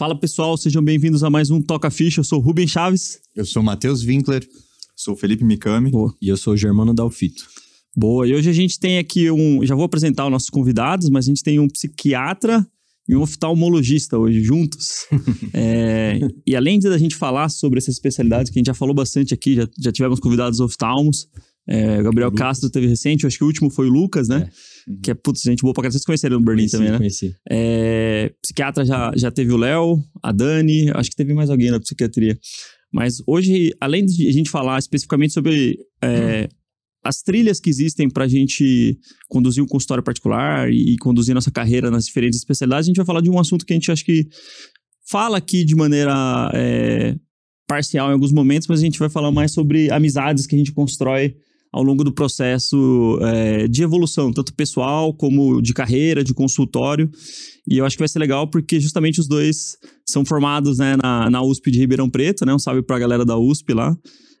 Fala pessoal, sejam bem-vindos a mais um Toca Ficha. Eu sou o Rubem Chaves. Eu sou o Matheus Winkler. Sou o Felipe Mikami. Boa. E eu sou o Germano Dalfito. Boa, e hoje a gente tem aqui um. Já vou apresentar os nossos convidados, mas a gente tem um psiquiatra e um oftalmologista hoje juntos. é, e além de a gente falar sobre essas especialidades, que a gente já falou bastante aqui, já, já tivemos convidados oftalmos. É, Gabriel Castro teve recente, acho que o último foi o Lucas, né? É. Que é, putz, gente boa pra caramba. Vocês conheceram o Berlim também, né? Conheci. É, psiquiatra já, já teve o Léo, a Dani, acho que teve mais alguém na psiquiatria. Mas hoje, além de a gente falar especificamente sobre é, as trilhas que existem para a gente conduzir um consultório particular e, e, conduzir nossa carreira nas diferentes especialidades, a gente vai falar de um assunto que a gente acha que fala aqui de maneira é, parcial em alguns momentos, mas a gente vai falar mais sobre amizades que a gente constrói ao longo do processo é, de evolução, tanto pessoal como de carreira, de consultório. E eu acho que vai ser legal porque justamente os dois são formados né, na, na USP de Ribeirão Preto, né? Um salve para a galera da USP lá.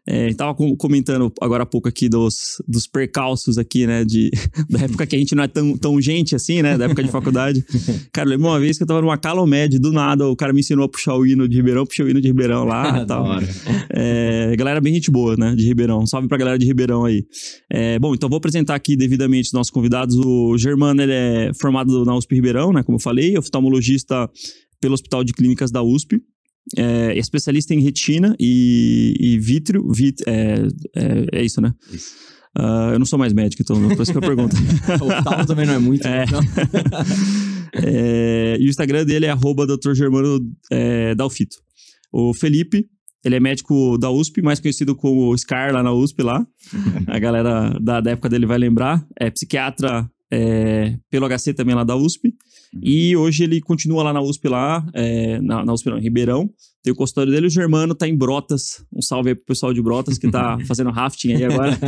É, estava comentando agora há pouco aqui dos, dos percalços aqui, né? De, da época que a gente não é tão, tão gente assim, né? Da época de faculdade. Cara, eu lembro uma vez que eu tava numa Calomed, do nada, o cara me ensinou a puxar o hino de Ribeirão, puxei o hino de Ribeirão lá e tal. É, galera bem gente boa, né? De Ribeirão. Salve pra galera de Ribeirão aí. É, bom, então vou apresentar aqui devidamente os nossos convidados. O Germano, ele é formado na USP Ribeirão, né? Como eu falei, oftalmologista pelo Hospital de Clínicas da USP. É, é, especialista em retina e, e vítreo. Vit, é, é, é, isso, né? Isso. Uh, eu não sou mais médico, então por isso que eu pergunto. o também não é muito. É. Então. é, e o Instagram dele é arroba Dr. Germano é, Dalfito. O Felipe, ele é médico da USP, mais conhecido como Scar lá na USP lá. A galera da, da época dele vai lembrar. É psiquiatra é, pelo HC também lá da USP. Uhum. E hoje ele continua lá na USP, lá, é, na, na, USP não, em Ribeirão. Tem o consultório dele, o Germano tá em Brotas. Um salve aí pro pessoal de Brotas que tá fazendo rafting aí agora.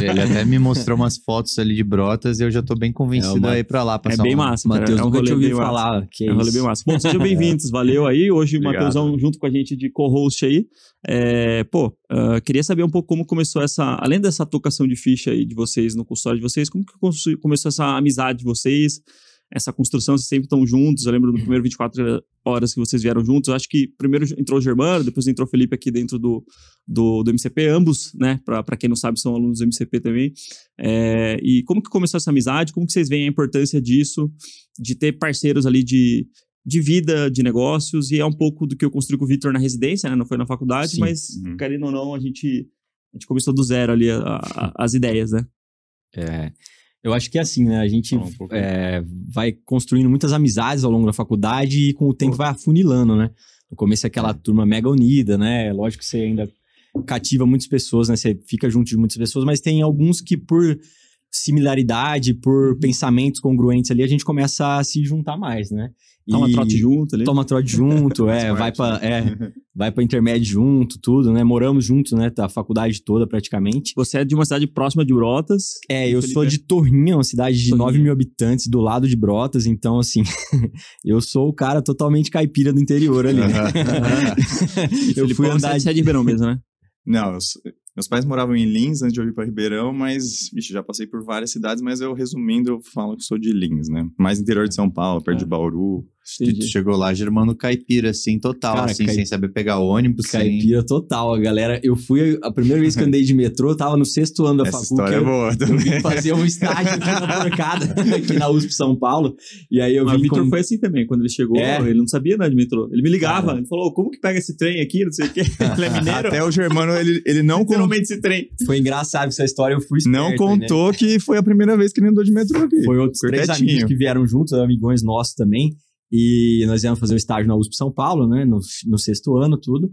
ele até me mostrou umas fotos ali de Brotas e eu já tô bem convencido é uma... a ir pra lá. É bem massa, Matheus. É um rolê bem falar. Massa. Que é um rolê bem massa. Bom, sejam bem-vindos. Valeu aí. Hoje o Matheusão junto com a gente de co-host aí. É, pô, uh, queria saber um pouco como começou essa, além dessa tocação de ficha aí de vocês no consultório de vocês, como que começou essa amizade de vocês? Essa construção, vocês sempre estão juntos. Eu lembro do primeiro 24 horas que vocês vieram juntos. Eu acho que primeiro entrou o Germano, depois entrou o Felipe aqui dentro do, do, do MCP. Ambos, né? Para quem não sabe, são alunos do MCP também. É, e como que começou essa amizade? Como que vocês veem a importância disso, de ter parceiros ali de, de vida, de negócios? E é um pouco do que eu construí com o Victor na residência, né? Não foi na faculdade, Sim. mas, uhum. querendo ou não, a gente, a gente começou do zero ali a, a, as ideias, né? É... Eu acho que é assim, né? A gente um é, vai construindo muitas amizades ao longo da faculdade e com o tempo vai afunilando, né? No começo é aquela turma mega unida, né? Lógico que você ainda cativa muitas pessoas, né? Você fica junto de muitas pessoas, mas tem alguns que por similaridade, por uhum. pensamentos congruentes ali, a gente começa a se juntar mais, né? Toma trote junto ali. Toma trote junto, é, vai para é, vai para intermédio junto, tudo, né? Moramos juntos, né? A faculdade toda praticamente. Você é de uma cidade próxima de Brotas? É, eu sou de Torrinha, uma cidade de Torrinha. 9 mil habitantes do lado de Brotas, então assim, eu sou o cara totalmente caipira do interior ali. Né? eu fui andar de... é de Ribeirão mesmo, né? Não, eu, meus pais moravam em Lins antes de eu vir para Ribeirão, mas vixe, já passei por várias cidades, mas eu resumindo, eu falo que sou de Lins, né? Mais interior de São Paulo, perto é. de Bauru. Tu chegou lá, Germano caipira, assim, total, Cara, assim, sem saber pegar ônibus. Caipira sem... total, a galera. Eu fui, a primeira vez que andei de metrô, eu tava no sexto ano da faculdade. História é boa também. Eu fazer um estágio aqui na porcada, aqui na USP São Paulo. E aí eu vi. O Vitor com... foi assim também, quando ele chegou, é. ele não sabia nada de metrô. Ele me ligava, Cara. ele falou: como que pega esse trem aqui? Não sei o quê. Ele é mineiro. Até o Germano, ele, ele não. Literalmente esse trem. Foi engraçado essa história, eu fui. Esperto, não né? contou né? que foi a primeira vez que ele andou de metrô aqui. Foi outros três amigos que vieram juntos, amigões nossos também. E nós íamos fazer o estágio na USP São Paulo, né? No, no sexto ano, tudo.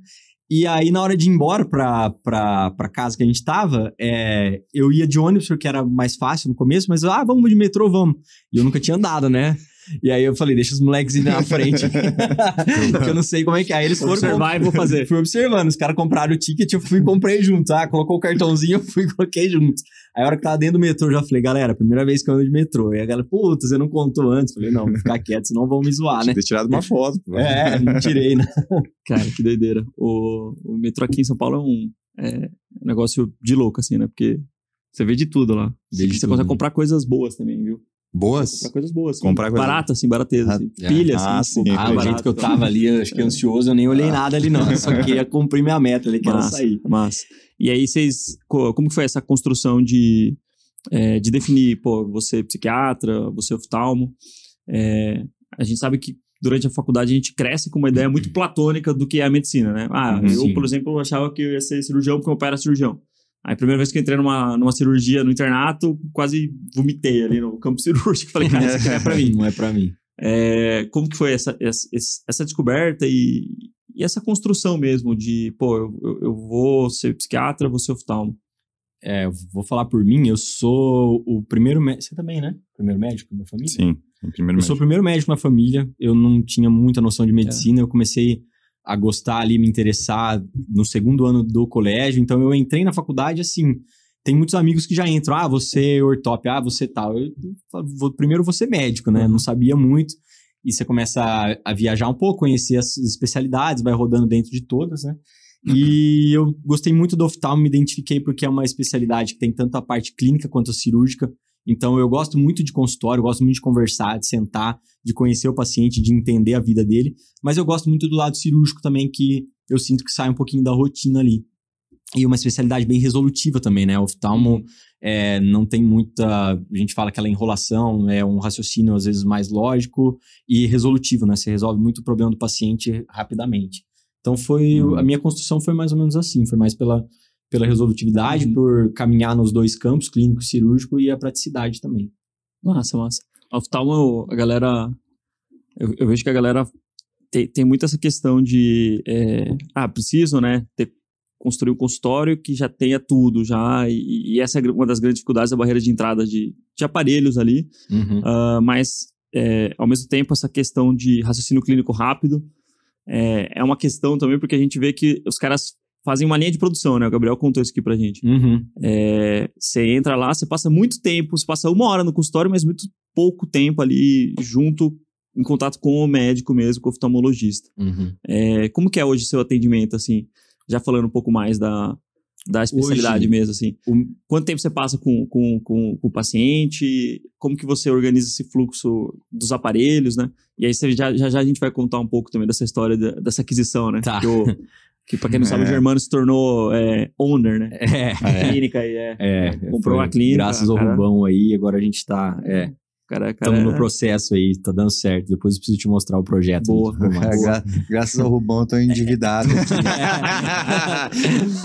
E aí, na hora de ir embora pra, pra, pra casa que a gente tava, é, eu ia de ônibus, porque era mais fácil no começo, mas, ah, vamos de metrô, vamos. E eu nunca tinha andado, né? E aí eu falei, deixa os moleques ir na frente. porque eu não sei como é que é. Aí eles foram observar e vou fazer. Fui observando. Os caras compraram o ticket, eu fui e comprei junto. Ah, colocou o cartãozinho, eu fui e coloquei junto. Aí a hora que tava dentro do metrô, eu já falei, galera, primeira vez que eu ando de metrô. E a galera, puta, você não contou antes. Falei, não, vou ficar quieto, senão vão me zoar, né? Ter tirado uma foto. Pô. É, não tirei, né? Cara, que doideira. O, o metrô aqui em São Paulo é um, é um negócio de louco, assim, né? Porque você vê de tudo lá. Vê de você tudo, consegue né? comprar coisas boas também, viu? Boas? Pra coisas boas. Assim. Comprar coisa- Barata, assim, barateza. Ah, assim. é. Pilha, Ah, assim. sim. Ah, o Acredito. jeito que eu tava ali, eu acho que ansioso, eu nem olhei nada ali, não. Só queria cumprir minha meta ali, que era sair. massa. E aí, vocês. co- Como que foi essa construção de, é, de definir, pô, você é psiquiatra, você é oftalmo? É, a gente sabe que durante a faculdade a gente cresce com uma ideia muito platônica do que é a medicina, né? Ah, Uhum. eu, Sim. por exemplo, achava que eu ia ser cirurgião porque meu pai era cirurgião. Aí, a primeira vez que eu entrei numa, numa cirurgia no internato, quase vomitei ali no campo cirúrgico. Falei, cara, isso aqui não é pra mim. Não é pra mim. É, como que foi essa, essa, essa descoberta e, e essa construção mesmo de, pô, eu, eu- vou ser psiquiatra, vou ser oftalmo. É, vou falar por mim, eu sou o primeiro médico. Você também, né? Primeiro médico da família? Sim, o primeiro Eu sou o médico. primeiro médico na família, eu não tinha muita noção de medicina, eu comecei a gostar ali, me interessar no segundo ano do colégio, então eu entrei na faculdade assim. Tem muitos amigos que já entram, ah, você é ortop, ah, você tal. Eu, falo, vou, primeiro você médico, né? Não sabia muito. E você começa a, a viajar um pouco, conhecer as especialidades, vai rodando dentro de todas, né? E eu gostei muito do oftalmo, me identifiquei porque é uma especialidade que tem tanto a parte clínica quanto a cirúrgica. Então eu gosto muito de consultório, eu gosto muito de conversar, de sentar, de conhecer o paciente, de entender a vida dele. Mas eu gosto muito do lado cirúrgico também, que eu sinto que sai um pouquinho da rotina ali. E uma especialidade bem resolutiva também, né? O oftalmo é, não tem muita. A gente fala aquela enrolação, é um raciocínio às vezes mais lógico e resolutivo, né? Você resolve muito o problema do paciente rapidamente. Então foi. Uhum. A minha construção foi mais ou menos assim, foi mais pela, pela resolutividade, Uhum. por caminhar nos dois campos, clínico e cirúrgico, e a praticidade também. Massa, massa. Oftalmo, a galera. Eu, eu vejo que a galera tem, tem muito essa questão de. é, ah, preciso, né? Ter, construir um consultório que já tenha tudo já. E, e essa é uma das grandes dificuldades da barreira de entrada de, de aparelhos ali. Ah, mas, é, ao mesmo tempo, essa questão de raciocínio clínico rápido é, é uma questão também, porque a gente vê que os caras fazem uma linha de produção, né? O Gabriel contou isso aqui pra gente. Uhum. É, você entra lá, você passa muito tempo, você passa uma hora no consultório, mas muito pouco tempo ali junto, em contato com o médico mesmo, com o oftalmologista. Uhum. É, como que é hoje o seu atendimento, assim? Já falando um pouco mais da, da especialidade Hoje, mesmo, assim. o- Quanto tempo você passa com, com, com, com o paciente? Como que você organiza esse fluxo dos aparelhos, né? E aí você já, já, já a gente vai contar um pouco também dessa história da- dessa aquisição, né? Tá. Que, o, que pra quem não sabe, o É. Germano se tornou é, owner, né? É. É. Clínica e é... É, Comprou foi a clínica, Graças ao cara. Rubão aí, agora a gente tá. É, Cara, cara, estamos no processo aí, tá dando certo. Depois eu preciso te mostrar o projeto. aí, Boa. mas- É, gra- graças ao Rubão, eu tô endividado.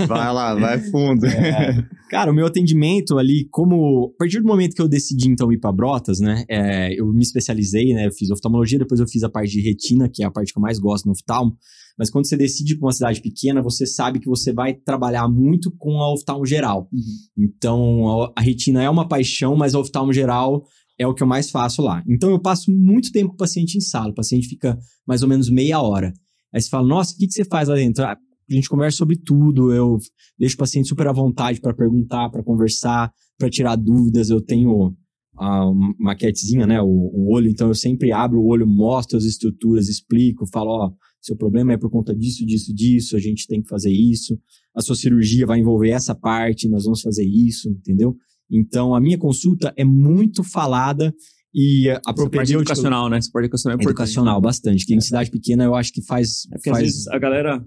vai lá, vai fundo. É. Cara, o meu atendimento ali, como. A partir do momento que eu decidi, então, ir pra Brotas, né? é, eu me especializei, né? Eu fiz oftalmologia, depois eu fiz a parte de retina, que é a parte que eu mais gosto no oftalmo. Mas quando você decide ir pra uma cidade pequena, você sabe que você vai trabalhar muito com a oftalmo geral. Uhum. Então, a, a retina é uma paixão, mas a oftalmo geral é o que eu mais faço lá. Então, eu passo muito tempo com o paciente em sala. O paciente fica mais ou menos meia hora. Aí você fala, nossa, o que, que você faz lá dentro? Ah, a gente conversa sobre tudo, eu deixo o paciente super à vontade para perguntar, para conversar, para tirar dúvidas. Eu tenho a maquetezinha, né, o, o olho, então eu sempre abro o olho, mostro as estruturas, explico, falo, ó, seu problema é por conta disso, disso, disso, a gente tem que fazer isso. A sua cirurgia vai envolver essa parte, nós vamos fazer isso, entendeu? Então, a minha consulta é muito falada e a propedêutica educacional, né? Essa parte educacional é educacional bastante, que em cidade pequena eu acho que faz É porque faz às vezes a galera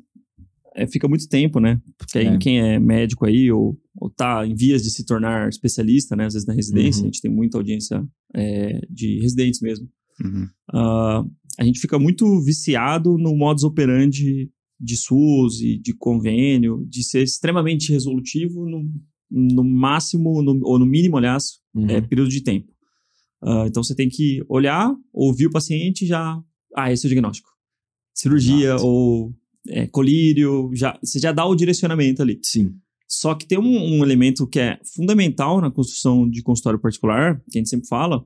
é, fica muito tempo, né? Porque É. quem é médico aí ou, ou tá em vias de se tornar especialista, né? Às vezes na residência, Uhum. a gente tem muita audiência é, de residentes mesmo. Uhum. Ah, a gente fica muito viciado no modus operandi de SUS e de convênio, de ser extremamente resolutivo no máximo, no- ou no mínimo, aliás, Uhum. é, período de tempo. Ah, então você tem que olhar, ouvir o paciente já. Ah, esse é o diagnóstico. Cirurgia Exato. ou é, colírio, já, você já dá o direcionamento ali. Sim. Só que tem um, um elemento que é fundamental na construção de consultório particular, que a gente sempre fala,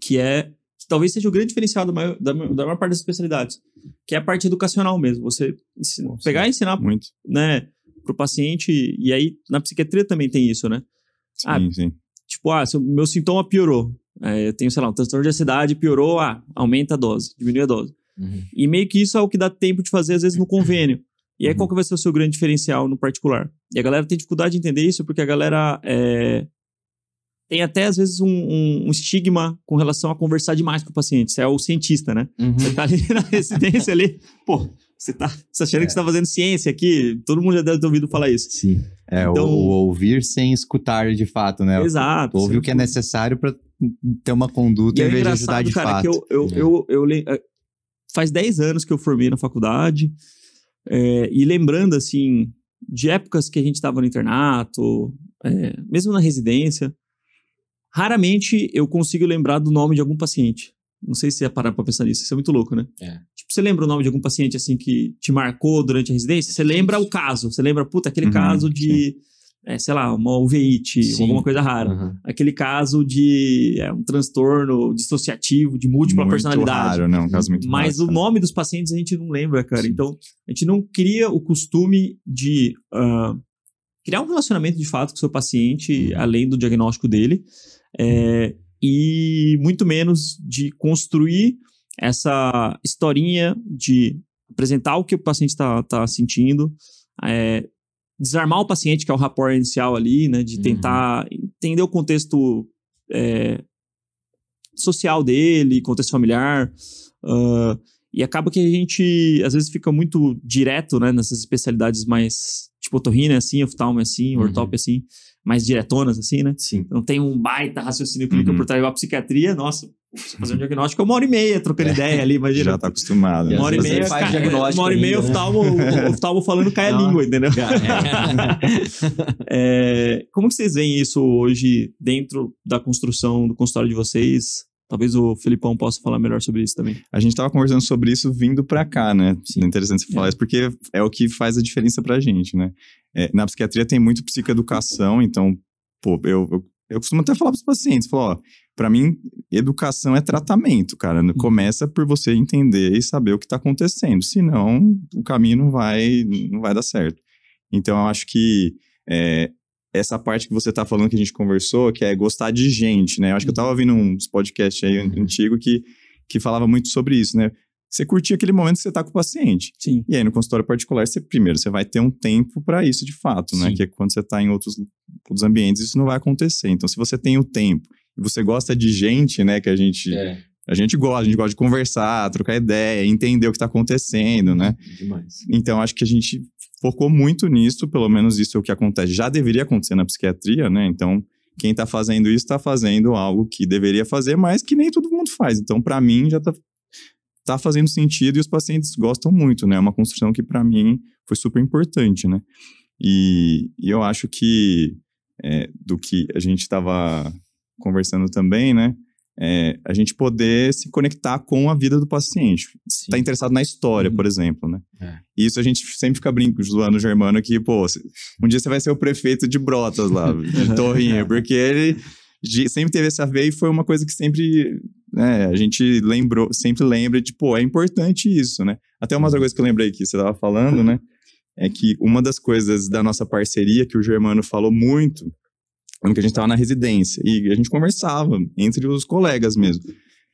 que é que talvez seja o grande diferencial da maior, da, da maior parte das especialidades, que é a parte educacional mesmo. Você pegar e ensinar Muito. né, pro paciente, e aí na psiquiatria também tem isso, né? Sim, Ah, sim. Tipo, ah, meu sintoma piorou. É, eu tenho, sei lá, um transtorno de ansiedade, piorou, ah, aumenta a dose, diminui a dose. Uhum. E meio que isso é o que dá tempo de fazer, às vezes, no convênio. E aí, Uhum. qual que vai ser o seu grande diferencial no particular? E a galera tem dificuldade de entender isso porque a galera é, tem até às vezes um, um- um estigma com relação a conversar demais com o paciente. Você é o cientista, né? Você tá ali na residência ali, pô, você tá, você tá achando que você tá fazendo ciência aqui? Todo mundo já deve ter ouvido falar isso. Sim. É, o- Então- o, ouvir sem escutar de fato, né? Exato. Ouve o que é necessário pra ter uma conduta E é em vez de ajudar de cara, fato. que eu, eu, É. eu, eu le- eh, faz 10 anos que eu formei na faculdade, eh, e lembrando, assim, de épocas que a gente estava no internato, eh, mesmo na residência, raramente eu consigo lembrar do nome de algum paciente. Não sei se você ia parar pra pensar nisso, isso é muito louco, né? É. Tipo, você lembra o nome de algum paciente, assim, que te marcou durante a residência? Você lembra o caso, você lembra, puta, aquele Uhum, caso de, eh, sei lá, uma uveíte, Sim. alguma coisa rara Aham. aquele caso de é, um transtorno dissociativo de múltipla muito personalidade. raro, né? Um caso muito Mas raro, o nome dos pacientes a gente não lembra, cara. Sim. Então, a gente não cria o costume de ah, criar um relacionamento de fato com o seu paciente, Uhum. além do diagnóstico dele, é, e muito menos de construir essa historinha de apresentar o que o paciente está sentindo, é, desarmar o paciente, que é o rapport inicial ali, né? De Uhum. tentar entender o contexto é, social dele, contexto familiar. ah, e acaba que a gente, às vezes, fica muito direto, né? Nessas especialidades mais, tipo, otorrina é assim, oftalmo é assim, Uhum. ortop é assim, mais diretonas, assim, né? Sim. Não tem um baita raciocínio clínico Uhum. por trás da psiquiatria, nossa, você fazer um diagnóstico é uma hora e meia trocando ideia ali, imagina. Já tá acostumado. E né? uma hora e meia, faz cai- diagnóstico uma hora e meia, ainda, né? oftalmo, o oftalmo falando cai a língua, entendeu? É. É, como que vocês veem isso hoje dentro da construção do consultório de vocês? Talvez o Felipão possa falar melhor sobre isso também. A gente tava conversando sobre isso vindo pra cá, né? Sim. É interessante você falar É. isso, porque é o que faz a diferença pra gente, né? É, na psiquiatria tem muito psicoeducação, então, pô, eu, eu, eu costumo até falar pros pacientes, falar, ó, pra mim, educação é tratamento, cara. Começa por você entender e saber o que tá acontecendo, senão o caminho não vai, não vai dar certo. Então, eu acho que é, essa parte que você tá falando que a gente conversou, que é gostar de gente, né? Eu acho que eu tava ouvindo uns podcasts aí Uhum. antigo que, que falava muito sobre isso, né? Você curtir aquele momento que você tá com o paciente. Sim. E aí, no consultório particular, você primeiro, você vai ter um tempo para isso de fato, né? Sim. Que é quando você tá em outros, outros ambientes, isso não vai acontecer. Então, se você tem o tempo e você gosta de gente, né? Que a gente, É, a gente gosta, a gente gosta de conversar, trocar ideia, entender o que tá acontecendo, né? demais. Então, acho que a gente focou muito nisso, pelo menos isso é o que acontece. Já deveria acontecer na psiquiatria, né? Então, quem tá fazendo isso tá fazendo algo que deveria fazer, mas que nem todo mundo faz. Então, para mim, já tá, tá fazendo sentido e os pacientes gostam muito, né? É uma construção que, para mim, foi super importante, né? E, e eu acho que, é, do que a gente estava conversando também, né? É, a gente poder se conectar com a vida do paciente Sim. tá interessado na história, Uhum. por exemplo, né? É. E isso a gente sempre fica brincando, zoando o Germano que, pô, um dia você vai ser o prefeito de Brotas lá, de Torrinha, porque ele sempre teve essa veia e foi uma coisa que sempre, né, a gente lembrou, sempre lembra de, pô, é importante isso, né? Até uma outra coisa que eu lembrei que você tava falando, né, é que uma das coisas da nossa parceria que o Germano falou muito, que a gente tava na residência, e a gente conversava entre os colegas mesmo.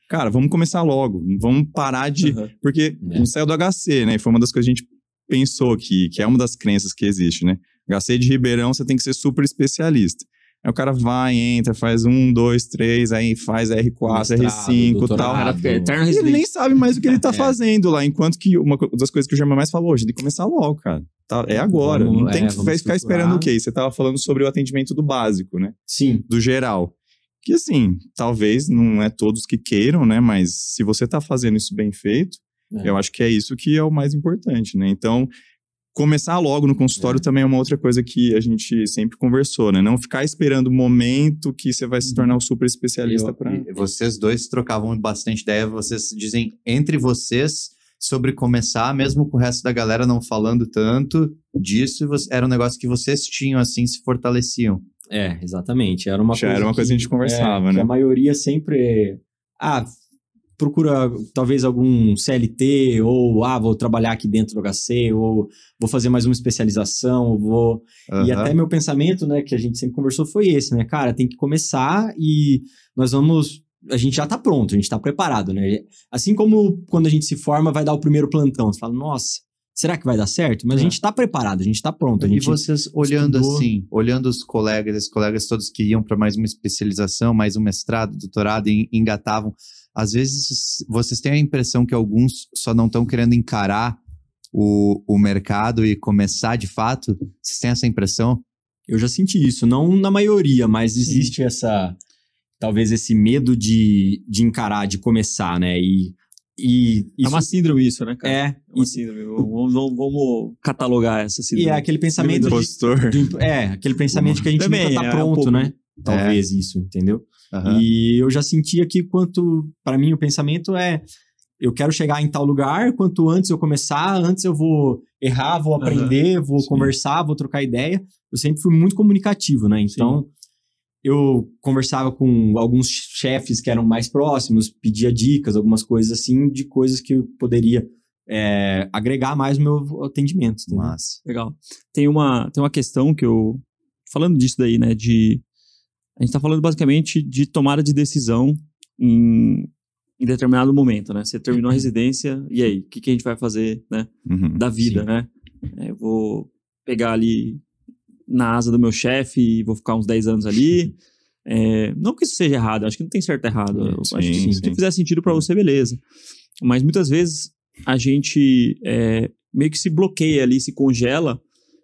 Cara, vamos começar logo, vamos parar de Aham. porque É. a gente saiu do HC, né? E foi uma das coisas que a gente pensou que, que é uma das crenças que existe, né? HC de Ribeirão, você tem que ser super especialista. Aí o cara vai, entra, faz um, dois, três, aí faz R4, Mestrado, R5 e tal. Cara, eterno E ele nem sabe mais o que ele tá É. fazendo lá. Enquanto que uma das coisas que o Germán mais falou, hoje tem que começar logo, cara. Tá- é agora. Vamos- não tem é, que ficar estruturar. esperando o quê? Você tava falando sobre o atendimento do básico, né? Sim. do geral. Que assim, talvez não é todos que queiram, né? Mas se você tá fazendo isso bem feito, É. eu acho que é isso que é o mais importante, né? Então, começar logo no consultório É. também é uma outra coisa que a gente sempre conversou, né? Não ficar esperando o momento que você vai se tornar um super especialista para. e vocês dois trocavam bastante ideia, vocês dizem entre vocês sobre começar, mesmo com o resto da galera não falando tanto disso, você- era um negócio que vocês tinham, assim, se fortaleciam. É, exatamente. Era uma Já coisa era uma coisa que a gente conversava, é, que né? a maioria sempre. Ah, procura talvez algum CLT, ou ah, vou trabalhar aqui dentro do HC, ou vou fazer mais uma especialização, ou vou. E Aham. até meu pensamento, né, que a gente sempre conversou foi esse, né? Cara, tem que começar e nós vamos. A gente já tá pronto, a gente tá preparado, né? Assim como quando a gente se forma, vai dar o primeiro plantão. Você fala, nossa, será que vai dar certo? Mas É. a gente tá preparado, a gente tá pronto. A E gente vocês olhando estudou. assim, olhando os colegas, esses colegas todos que iam para mais uma especialização, mais um mestrado, doutorado e engatavam, às vezes vocês têm a impressão que alguns só não estão querendo encarar o, o mercado e começar de fato? Vocês têm essa impressão? Eu já senti isso, não na maioria, mas existe essa. Talvez esse medo de, de encarar, de começar, né? E. e É isso- uma síndrome isso, né, cara? é, É uma isso- síndrome. Vamos, vamos- vamos catalogar essa e síndrome. é aquele pensamento de, Impostor. de- É, aquele pensamento que a gente Também, nunca tá é, pronto, um pouco. né? Talvez isso, entendeu? Aham. E eu já sentia que quanto. Para mim, o pensamento é. Eu quero chegar em tal lugar, quanto antes eu começar, antes eu vou errar, vou aprender, vou Sim. conversar, vou trocar ideia. Eu sempre fui muito comunicativo, né? Então, eu conversava com alguns chefes que eram mais próximos, pedia dicas, algumas coisas assim, de coisas que eu poderia é, agregar mais no meu atendimento. Massa. Legal. Tem uma, tem uma questão que eu. Falando disso daí, né? De. A gente tá falando basicamente de tomada de decisão em, em determinado momento, né? Você terminou a residência, e aí? O que, que a gente vai fazer, né? Uhum. Da vida, Sim. né? É, eu vou pegar ali na asa do meu chefe e vou ficar uns 10 anos ali. É, não que isso seja errado, acho que não tem certo e errado. Eu Sim, acho que se sim. fizer sentido pra você, beleza. Mas muitas vezes a gente é, meio que se bloqueia ali, se congela.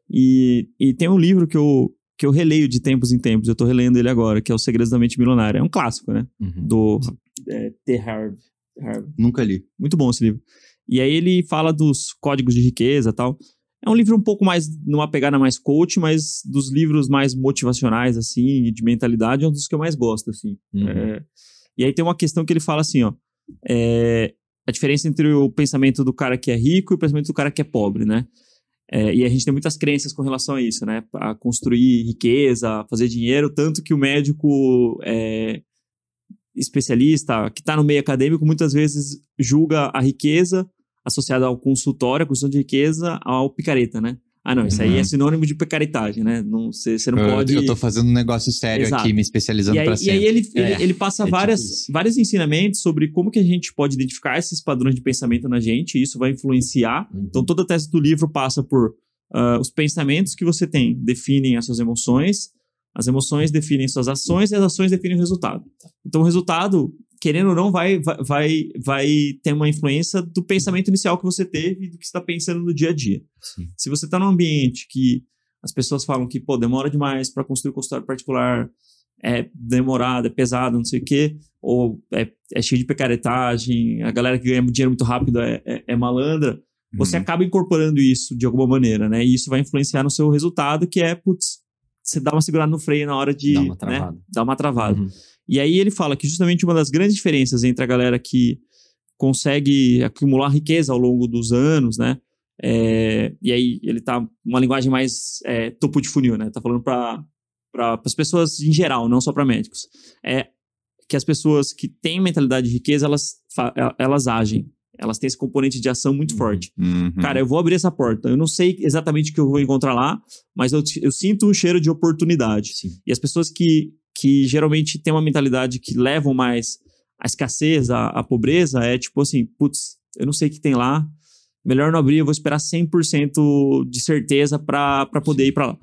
E, e tem um livro que eu, que eu releio de tempos em tempos, eu tô relendo ele agora, que é O Segredos da Mente Milionária. É um clássico, né? Uhum. Do é, T. Harv. Harv. Nunca li. Muito bom esse livro. E aí ele fala dos códigos de riqueza e tal. É um livro um pouco mais, numa pegada mais coach, mas dos livros mais motivacionais, assim, de mentalidade, é um dos que eu mais gosto, assim. Uhum. É, e aí tem uma questão que ele fala assim, ó. é, a diferença entre o pensamento do cara que é rico e o pensamento do cara que é pobre, né? É, e a gente tem muitas crenças com relação a isso, né? A construir riqueza, fazer dinheiro, tanto que o médico é, especialista que está no meio acadêmico muitas vezes julga a riqueza associada ao consultório, a construção de riqueza, ao picareta, né? Ah, não, isso aí Uhum. é sinônimo de picaretagem, né? Não, você, você não eu, pode... eu tô fazendo um negócio sério Exato. aqui, me especializando E aí, pra e sempre. aí ele, É, ele, ele passa é tipo várias, vários ensinamentos sobre como que a gente pode identificar esses padrões de pensamento na gente, e isso vai influenciar. Uhum. Então, toda a tese do livro passa por ah, os pensamentos que você tem, definem as suas emoções, as emoções definem suas ações, e as ações definem o resultado. Então, o resultado, querendo ou não, vai, vai, vai, ter uma influência do pensamento inicial que você teve e do que você está pensando no dia a dia. Sim. Se você está num ambiente que as pessoas falam que, pô, demora demais para construir um consultório particular, é demorado, é pesado, não sei o quê, ou é, é cheio de picaretagem, a galera que ganha dinheiro muito rápido é, é- é malandra, você Uhum. acaba incorporando isso de alguma maneira, né? E isso vai influenciar no seu resultado, que é, putz, você dá uma segurada no freio na hora de Dá uma né, travada. dar uma travada. Uhum. E aí ele fala que justamente uma das grandes diferenças entre a galera que consegue acumular riqueza ao longo dos anos, né? É, e aí ele tá uma linguagem mais é, topo de funil, né? Tá falando para para as pessoas em geral, não só para médicos. É que as pessoas que têm mentalidade de riqueza, elas fa- elas agem. Elas têm esse componente de ação muito Uhum. forte. Uhum. Cara, eu vou abrir essa porta. Eu não sei exatamente o que eu vou encontrar lá, mas eu, eu sinto um cheiro de oportunidade. Sim. E as pessoas que, que geralmente têm uma mentalidade que levam mais a escassez, a, a pobreza, é tipo assim, putz, eu não sei o que tem lá, melhor não abrir, eu vou esperar 100% de certeza para poder ir para lá.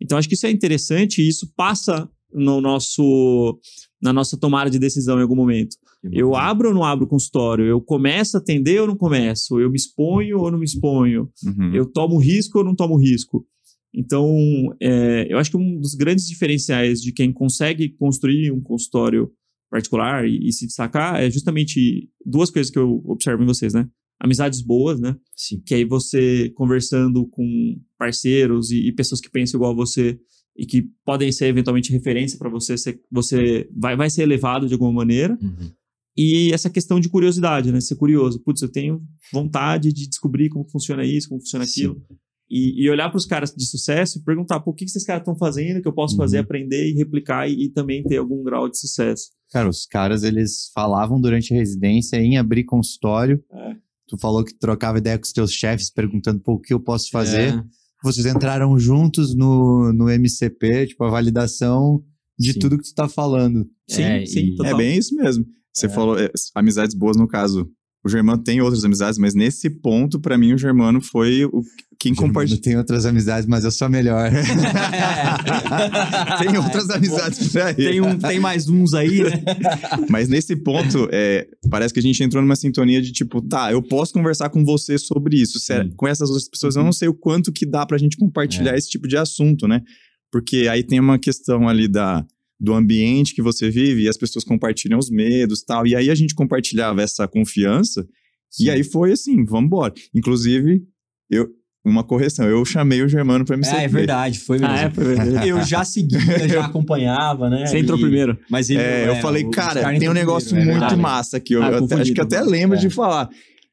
Então, acho que isso é interessante e isso passa no nosso, na nossa tomada de decisão em algum momento. Eu abro ou não abro o consultório? Eu começo a atender ou não começo? Eu me exponho ou não me exponho? Uhum. Eu tomo risco ou não tomo risco? Então, é, eu acho que um dos grandes diferenciais de quem consegue construir um consultório particular e, e se destacar é justamente duas coisas que eu observo em vocês, né? Amizades boas, né? Sim. Que aí você conversando com parceiros e, e pessoas que pensam igual a você e que podem ser eventualmente referência para você, você, você vai, vai ser elevado de alguma maneira. Uhum. E essa questão de curiosidade, né? Ser curioso. Putz, eu tenho vontade de descobrir como funciona isso, como funciona aquilo. E, e olhar para os caras de sucesso e perguntar, pô, o que, que esses caras estão fazendo que eu posso fazer, Uhum. aprender e replicar e, e também ter algum grau de sucesso. Cara, os caras, eles falavam durante a residência em abrir consultório. É. Tu falou que trocava ideia com os teus chefes, perguntando, pô, o que eu posso fazer? É, Vocês entraram juntos no, no MCP, tipo, a validação de Sim. tudo que tu tá falando. Sim, É, sim, e- total. É bem isso mesmo. Você É. falou, é, amizades boas no caso. O Germano tem outras amizades, mas nesse ponto, pra mim, o Germano foi o quem compartilhou. Tem outras amizades, mas eu sou melhor. tem outras amizades pra ele. Tem, um, tem mais uns aí, né? Mas nesse ponto, é, parece que a gente entrou numa sintonia de tipo, tá, eu posso conversar com você sobre isso. Sério, com essas outras pessoas, eu não sei o quanto que dá pra gente compartilhar É. esse tipo de assunto, né? Porque aí tem uma questão ali da, do ambiente que você vive e as pessoas compartilham os medos e tal. E aí a gente compartilhava essa confiança e aí foi assim, vamos embora. Inclusive, eu, uma correção, eu chamei o Germano pra MCP. É, é verdade, foi mesmo. Ah, é, foi verdade. Eu já seguia, já acompanhava, né? Você entrou E- primeiro. Mas ele, É, eu é, falei, o- cara, tem um negócio primeiro, é muito massa aqui. Eu, Ah, eu até- acho que até lembro É. de falar.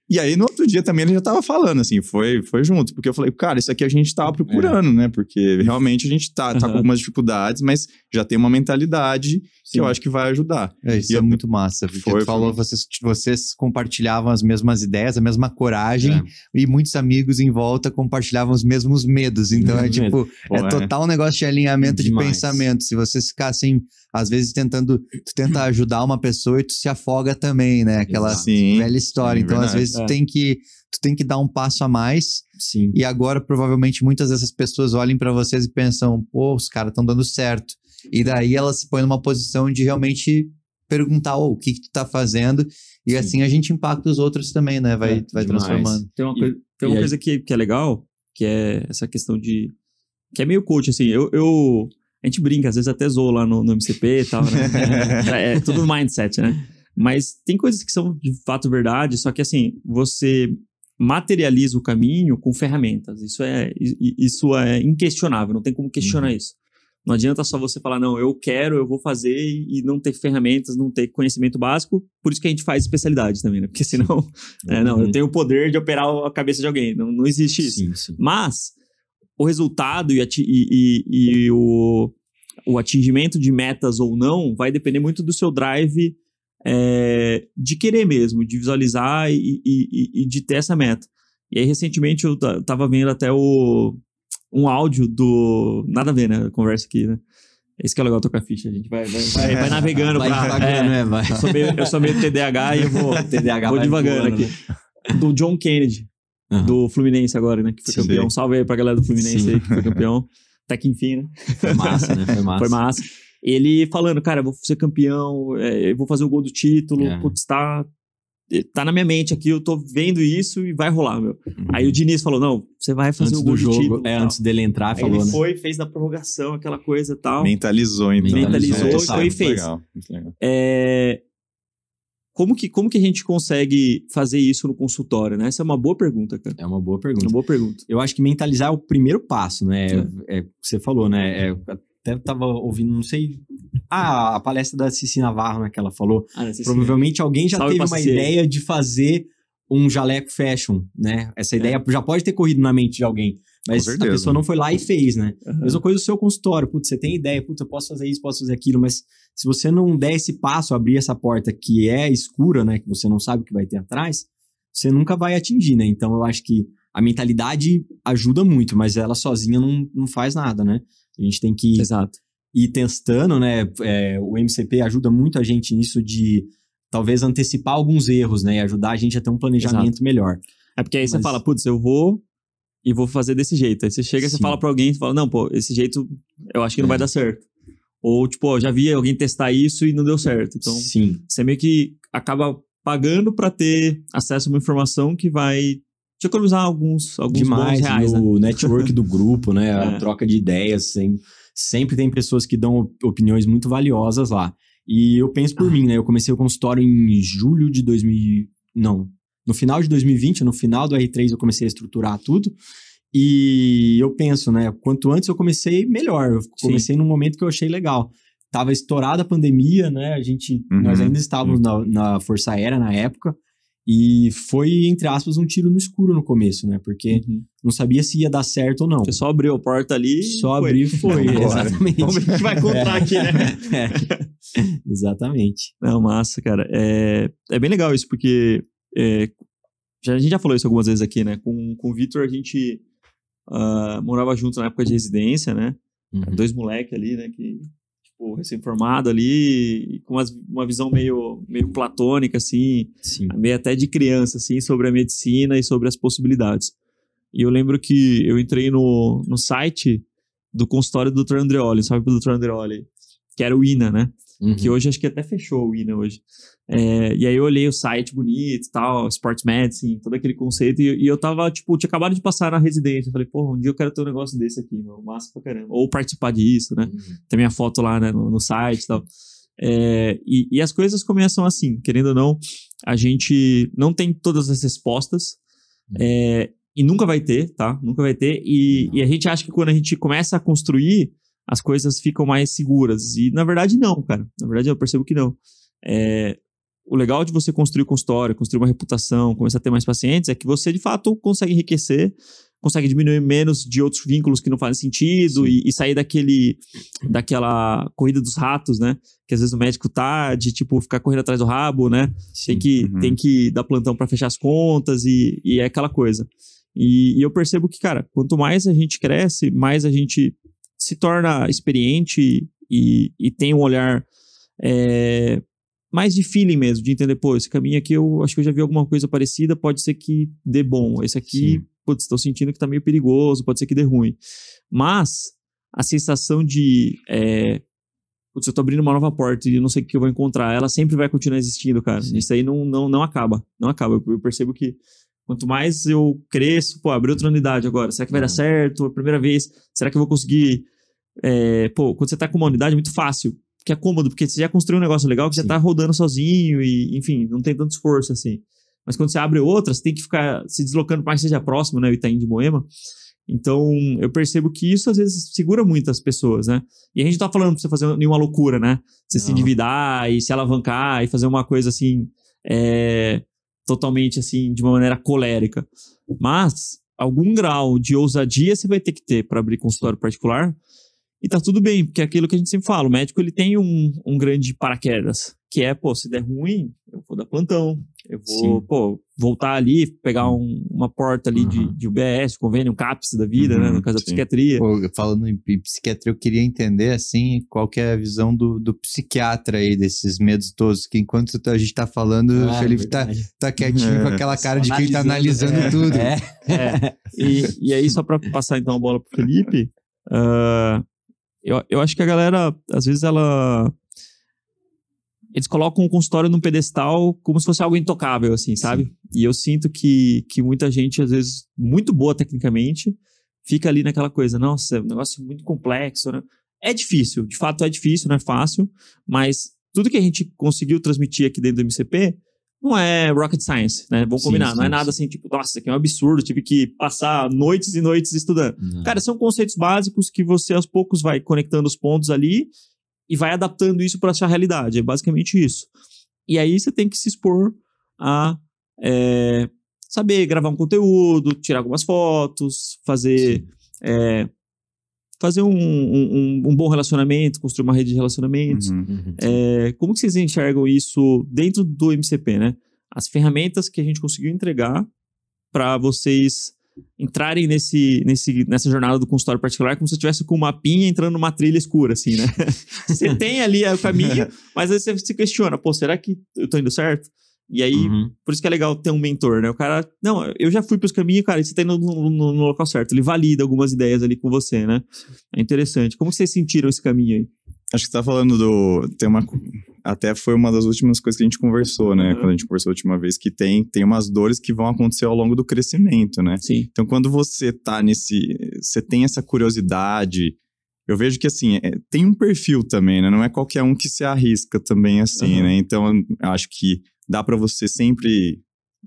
E aí, no outro dia também, ele já tava falando, assim, foi, foi junto. Porque eu falei, cara, isso aqui a gente tava procurando, né? Porque realmente a gente tá, tá com Aham. algumas dificuldades, mas já tem uma mentalidade que eu acho que vai ajudar. É, isso E é eu- muito massa. Porque Foi, tu falou, foi. vocês, vocês compartilhavam as mesmas ideias, a mesma coragem, É. e muitos amigos em volta compartilhavam os mesmos medos. Então é tipo, Pô, é total um negócio de alinhamento de Demais. pensamento. Se vocês ficassem, às vezes, tentando, tu tenta ajudar uma pessoa e tu se afoga também, né? Aquela. Sim. velha história. sim, então, às vezes, tu É. tem que. Tu tem que dar um passo a mais Sim. e agora, provavelmente, muitas dessas pessoas olhem pra vocês e pensam, pô, os caras estão dando certo. E daí elas se põem numa posição de realmente perguntar, ô, o que, que tu tá fazendo? E assim a gente impacta os outros também, né? Vai, É, vai demais. transformando. Tem uma, E- coisa, tem uma coisa que, que é legal, que é essa questão de. Que é meio coach, assim. Eu. eu- a gente brinca, às vezes até zoa lá no, no MCP e tal, né? é, é tudo mindset, né? Mas tem coisas que são de fato verdade, só que assim, você materializa o caminho com ferramentas. Isso é, isso é inquestionável, não tem como questionar isso. Não adianta só você falar, não, eu quero, eu vou fazer e não ter ferramentas, não ter conhecimento básico. Por isso que a gente faz especialidade também, né? Porque senão, é, não, eu Uhum. tenho o poder de operar a cabeça de alguém. Não, não existe isso. Sim, sim. Mas o resultado e, e- e- e o, o atingimento de metas ou não vai depender muito do seu drive é, de querer mesmo, de visualizar e, e- e- de ter essa meta. E aí, recentemente, eu ta- tava vendo até o, um áudio do. Nada a ver, né? Conversa aqui, né? Esse que é legal tocar ficha. A gente vai, vai, vai, vai navegando Vai pra. é, né? Vai. eu, sou meio, eu sou meio TDAH e eu vou, TDAH vou devagando voando, aqui. né? Do John Kennedy Aham. do Fluminense agora, né? Que foi Sim. campeão. Salve aí pra galera do Fluminense Sim. aí, que foi campeão. Até que enfim, né? Foi massa, né? Foi massa. Foi massa. Ele falando, cara, eu vou ser campeão, é, eu vou fazer o gol do título, É. putz, tá, tá na minha mente aqui, eu tô vendo isso e vai rolar, meu. Aí o Diniz falou, não, você vai fazer antes o gol do do, jogo, título. é, tal. antes dele entrar, Aí falou, ele né? foi, fez na prorrogação, aquela coisa e tal. Mentalizou, então. Mentalizou, É, então, sabe, e muito fez. Legal, muito legal. É, Como que, como que a gente consegue fazer isso no consultório, né? Essa é uma boa pergunta, cara. É uma boa É pergunta. uma boa pergunta. Eu acho que mentalizar é o primeiro passo, né? É, o que você falou, né? É, até tava ouvindo, não sei. Ah, a palestra da Cici Navarro, né? Que ela falou. Ah, não sei se- Provavelmente alguém já Salve teve uma ideia de fazer um jaleco fashion, né? Essa ideia já pode ter corrido na mente de alguém. Mas a pessoa não foi lá e fez, né? Aham. Mesma coisa do seu consultório. Putz, você tem ideia, putz, eu posso fazer isso, posso fazer aquilo, mas se você não der esse passo, abrir essa porta que é escura, né? Que você não sabe o que vai ter atrás, você nunca vai atingir, né? Então eu acho que a mentalidade ajuda muito, mas ela sozinha não, não faz nada, né? A gente tem que Exato. ir testando, né? É, o MCP ajuda muito a gente nisso de talvez antecipar alguns erros, né? E ajudar a gente a ter um planejamento melhor. É porque aí você Mas- fala, putz, eu vou e vou fazer desse jeito. Aí você chega e você fala pra alguém e fala, não, pô, esse jeito eu acho que não É. vai dar certo. Ou, tipo, ó, já vi alguém testar isso e não deu certo. Então, Sim. você meio que acaba pagando pra ter acesso a uma informação que vai te economizar alguns, alguns demais bons reais, né? no network do grupo, né? A É. troca de ideias. Sem, sempre tem pessoas que dão op- opiniões muito valiosas lá. E eu penso por Ah. mim, né? Eu comecei o consultório em julho de 2000. Não. No final de 2020, no final do R3, eu comecei a estruturar tudo. E eu penso, né? Quanto antes eu comecei, melhor. Eu comecei num momento que eu achei legal. Tava estourada a pandemia, né? A gente, Uhum. nós ainda estávamos na, na Força Aérea na época. E foi, entre aspas, um tiro no escuro no começo, né? Porque Uhum. não sabia se ia dar certo ou não. Você só abriu a porta ali Só foi. abrir e foi, Vambora. exatamente. Vamos ver o que vai contar aqui, né? É. Exatamente. Não, massa, cara. É, é bem legal isso, porque é, já, a gente já falou isso algumas vezes aqui, né? Com, com o Vitor, a gente ah, morava junto na época de residência, né? Uhum. Dois moleques ali, né? Que tipo, recém-formado ali, com umas- uma visão meio, meio platônica, assim, Sim. meio até de criança, assim, sobre a medicina e sobre as possibilidades. E eu lembro que eu entrei no, no site do consultório do Dr. Andreoli, sabe o Dr. Andreoli? Que era o INA, né? Uhum. Que hoje acho que até fechou o INA hoje. É, e aí eu olhei o site bonito e tal, Sports Medicine, todo aquele conceito, e, e eu tava, tipo, tinha acabado de passar na residência. Eu falei, pô, um dia eu quero ter um negócio desse aqui, meu, massa pra caramba. Ou participar disso, né? Uhum. Tem minha foto lá né, no, no site e tal. É, e, e as coisas começam assim, querendo ou não, a gente não tem todas as respostas, é, e nunca vai ter, tá? Nunca vai ter, e, e a gente acha que quando a gente começa a construir, as coisas ficam mais seguras, e na verdade não, cara, na verdade eu percebo que não. É, o legal de você construir consultório, construir uma reputação, começar a ter mais pacientes, é que você de fato consegue enriquecer, consegue diminuir menos de outros vínculos que não fazem sentido e, e sair daquele daquela corrida dos ratos, né? Que às vezes o médico tá de tipo ficar correndo atrás do rabo, né? Sim. Tem que, Uhum. tem que dar plantão para fechar as contas e, e é aquela coisa. E, e eu percebo que, cara, quanto mais a gente cresce, mais a gente se torna experiente e, e tem um olhar é, mais de feeling mesmo, de entender, pô, esse caminho aqui eu acho que eu já vi alguma coisa parecida, pode ser que dê bom. Esse aqui, Sim. putz, estou sentindo que tá meio perigoso, pode ser que dê ruim. Mas a sensação de, é, putz, eu tô abrindo uma nova porta e não sei o que eu vou encontrar, ela sempre vai continuar existindo, cara. Sim. Isso aí não, não, não acaba, não acaba. Eu percebo que quanto mais eu cresço, pô, abri outra unidade agora, será que vai dar Uhum. certo? A primeira vez, será que eu vou conseguir... é, pô, quando você tá com uma unidade é muito fácil, que é cômodo, porque você já construiu um negócio legal que já Sim. tá rodando sozinho e, enfim, não tem tanto esforço assim. Mas quando você abre outra, você tem que ficar se deslocando para que seja próximo, né? O Itaim de Moema. Então, eu percebo que isso às vezes segura muito as pessoas, né? E a gente não tá falando pra você fazer nenhuma loucura, né? Você se Não. endividar e se alavancar e fazer uma coisa assim, é, totalmente assim, de uma maneira colérica. Mas, algum grau de ousadia você vai ter que ter para abrir consultório particular. E tá tudo bem, porque é aquilo que a gente sempre fala, o médico ele tem um, um grande paraquedas, que é, pô, se der ruim, eu vou dar plantão, eu vou, Sim. pô, voltar ali, pegar um- uma porta ali de, Uhum. de UBS, convênio, um CAPS da vida, né, Uhum, no caso da sim. psiquiatria. Pô, falando em psiquiatria, eu queria entender, assim, qual que é a visão do, do psiquiatra aí, desses medos todos, que enquanto a gente tá falando, o Ah, Felipe tá, tá quietinho com aquela cara de quem tá analisando é, tudo. É. É, e, e aí, só pra passar então a bola pro Felipe, ah, eu, eu acho que a galera, às vezes, ela. Eles colocam o consultório num pedestal como se fosse algo intocável, assim, sabe? E eu sinto que, que muita gente, às vezes, muito boa tecnicamente, fica ali naquela coisa, nossa, é um negócio muito complexo, né? É difícil, de fato é difícil, não é fácil, mas tudo que a gente conseguiu transmitir aqui dentro do MCP não é rocket science, né? Vamos Sim, combinar, não é sim, nada assim, tipo, nossa, isso aqui é um absurdo, tive que passar noites e noites estudando. Não. Cara, são conceitos básicos que você aos poucos vai conectando os pontos ali e vai adaptando isso para sua realidade. É basicamente isso. E aí você tem que se expor a é, saber gravar um conteúdo, tirar algumas fotos, fazer é, fazer um, um, um bom relacionamento, construir uma rede de relacionamentos. Uhum. Uhum. É, como que vocês enxergam isso dentro do MCP, né? As ferramentas que a gente conseguiu entregar para vocês entrarem nesse, nesse, nessa jornada do consultório particular como se estivesse com um mapinha entrando numa trilha escura, assim, né? você tem ali o caminho, mas aí você se questiona, pô, será que eu tô indo certo? E aí, Uhum. por isso que é legal ter um mentor, né? O cara, não, eu já fui pros caminhos, cara, e você tá indo no, no- no local certo. Ele valida algumas ideias ali com você, né? É interessante. Como vocês sentiram esse caminho aí? Acho que você tá falando do. Tem uma. Até foi uma das últimas coisas que a gente conversou, né? Uhum. Quando a gente conversou a última vez, que tem, tem umas dores que vão acontecer ao longo do crescimento, né? Sim. Então, quando você tá nesse. Você tem essa curiosidade. Eu vejo que, assim, é, tem um perfil também, né? Não é qualquer um que se arrisca também, assim, Uhum. né? Então, eu acho que dá pra você sempre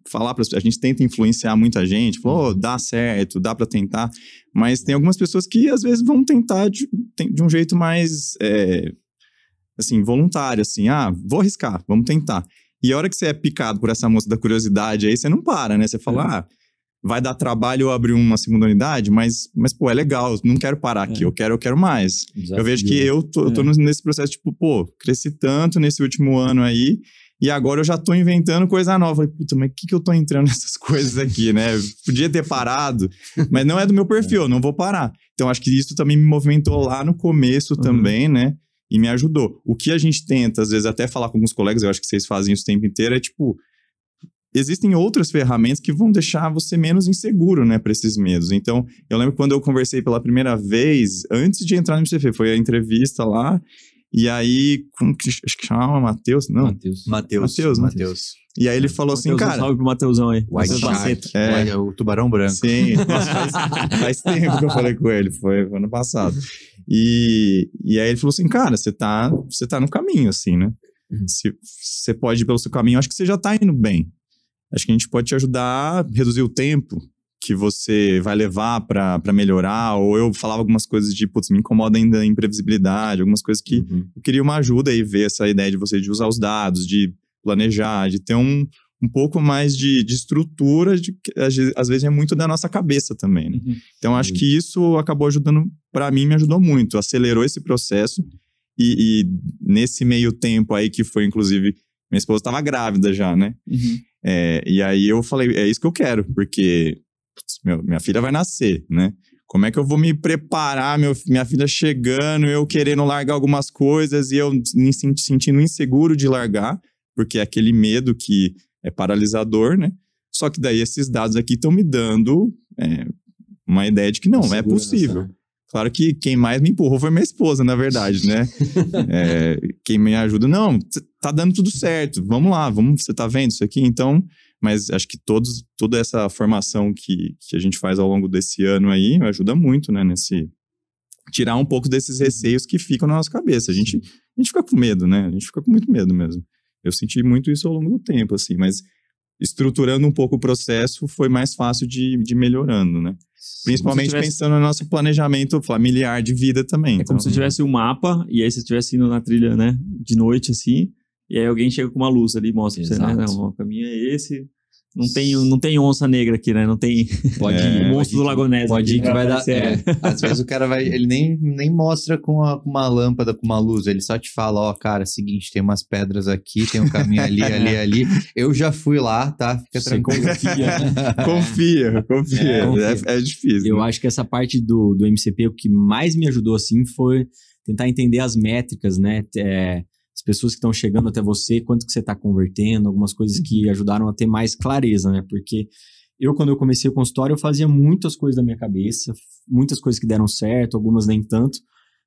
falar para A gente tenta influenciar muita gente, falou, "Oh, dá certo, dá pra tentar. Mas tem algumas pessoas que, às vezes, vão tentar de, de um jeito mais. é, assim, voluntário, assim, ah, vou arriscar, vamos tentar. E a hora que você é picado por essa moça da curiosidade, aí você não para, né? Você fala, ah, vai dar trabalho eu abrir uma segunda unidade, mas, mas pô, é legal, não quero parar aqui, É. eu quero, eu quero mais. Eu vejo que eu tô, eu tô É. no- nesse processo, tipo, pô, cresci tanto nesse último ano aí, e agora eu já tô inventando coisa nova. Falei, puta, mas o que que eu tô entrando nessas coisas aqui, né? Podia ter parado, mas não é do meu perfil, eu não vou parar. Então acho que isso também me movimentou lá no começo Uhum. também, né? E me ajudou. O que a gente tenta, às vezes, até falar com alguns colegas, eu acho que vocês fazem isso o tempo inteiro, é tipo, existem outras ferramentas que vão deixar você menos inseguro, né, para esses medos. Então, eu lembro quando eu conversei pela primeira vez, antes de entrar no MCP, foi a entrevista lá, e aí, como que, acho que chamava Matheus? Não, Matheus. Matheus. Matheus, né? Matheus. E aí ele falou assim, cara... Salve pro Mateusão aí. White Shark. É. É, o tubarão branco. Sim, faz, faz tempo que eu falei com ele, foi, foi ano passado. E, e aí ele falou assim, cara, você tá, você tá no caminho, assim, né? Uhum. Se você pode ir pelo seu caminho, acho que você já tá indo bem. Acho que a gente pode te ajudar a reduzir o tempo que você vai levar pra melhorar, ou eu falava algumas coisas de, putz, me incomoda ainda a imprevisibilidade, algumas coisas que Uhum. eu queria uma ajuda e ver essa ideia de você de usar os dados, de planejar, de ter um, um pouco mais de, de estrutura, de, que às vezes- é muito da nossa cabeça também, né? Uhum. Então, acho que isso acabou ajudando, para mim, me ajudou muito. Acelerou esse processo. E, e nesse meio tempo aí, que foi, inclusive, minha esposa estava grávida já, né? Uhum. É, e aí eu falei, é isso que eu quero, porque putz, meu- minha filha vai nascer, né? Como é que eu vou me preparar, meu, minha filha chegando, eu querendo largar algumas coisas e eu me sen- sentindo inseguro de largar, porque é aquele medo que é paralisador, né? Só que daí esses dados aqui estão me dando é, uma ideia de que não, é possível. Claro que quem mais me empurrou foi minha esposa, na verdade, né? É, quem me ajuda, não, tá dando tudo certo, vamos lá, vamos, você tá vendo isso aqui? Então, mas acho que todos, toda essa formação que, que a gente faz ao longo desse ano aí ajuda muito, né, nesse... Tirar um pouco desses receios que ficam na nossa cabeça. A gente, a gente fica com medo, né? A gente fica com muito medo mesmo. Eu senti muito isso ao longo do tempo, assim, mas estruturando um pouco o processo foi mais fácil de, de ir melhorando, né? Principalmente tivesse- pensando no nosso planejamento familiar de vida também. É como se Então, tivesse um mapa, e aí você estivesse indo na trilha, né? De noite, assim, e aí alguém chega com uma luz ali e mostra pra você, né? Exato. Não, o caminho é esse. Não tem, não tem onça negra aqui, né? Não tem Pode É, ir, o monstro do pode ir, Lago Ness. Pode ir que né? vai dar. É. Às vezes o cara vai, ele nem, nem mostra com, a- com uma lâmpada, com uma luz, ele só te fala, ó, cara, seguinte, tem umas pedras aqui, tem um caminho ali, ali, ali. Eu já fui lá, tá? Fica tranquilo. confia. confia, confia. É, É, confia. é difícil. Eu né? acho que essa parte do, do MCP, o que mais me ajudou, assim, foi tentar entender as métricas, né? É, as pessoas que estão chegando até você, quanto que você está convertendo, algumas coisas que ajudaram a ter mais clareza, né? Porque eu, quando eu comecei o consultório, eu fazia muitas coisas da minha cabeça, muitas coisas que deram certo, algumas nem tanto,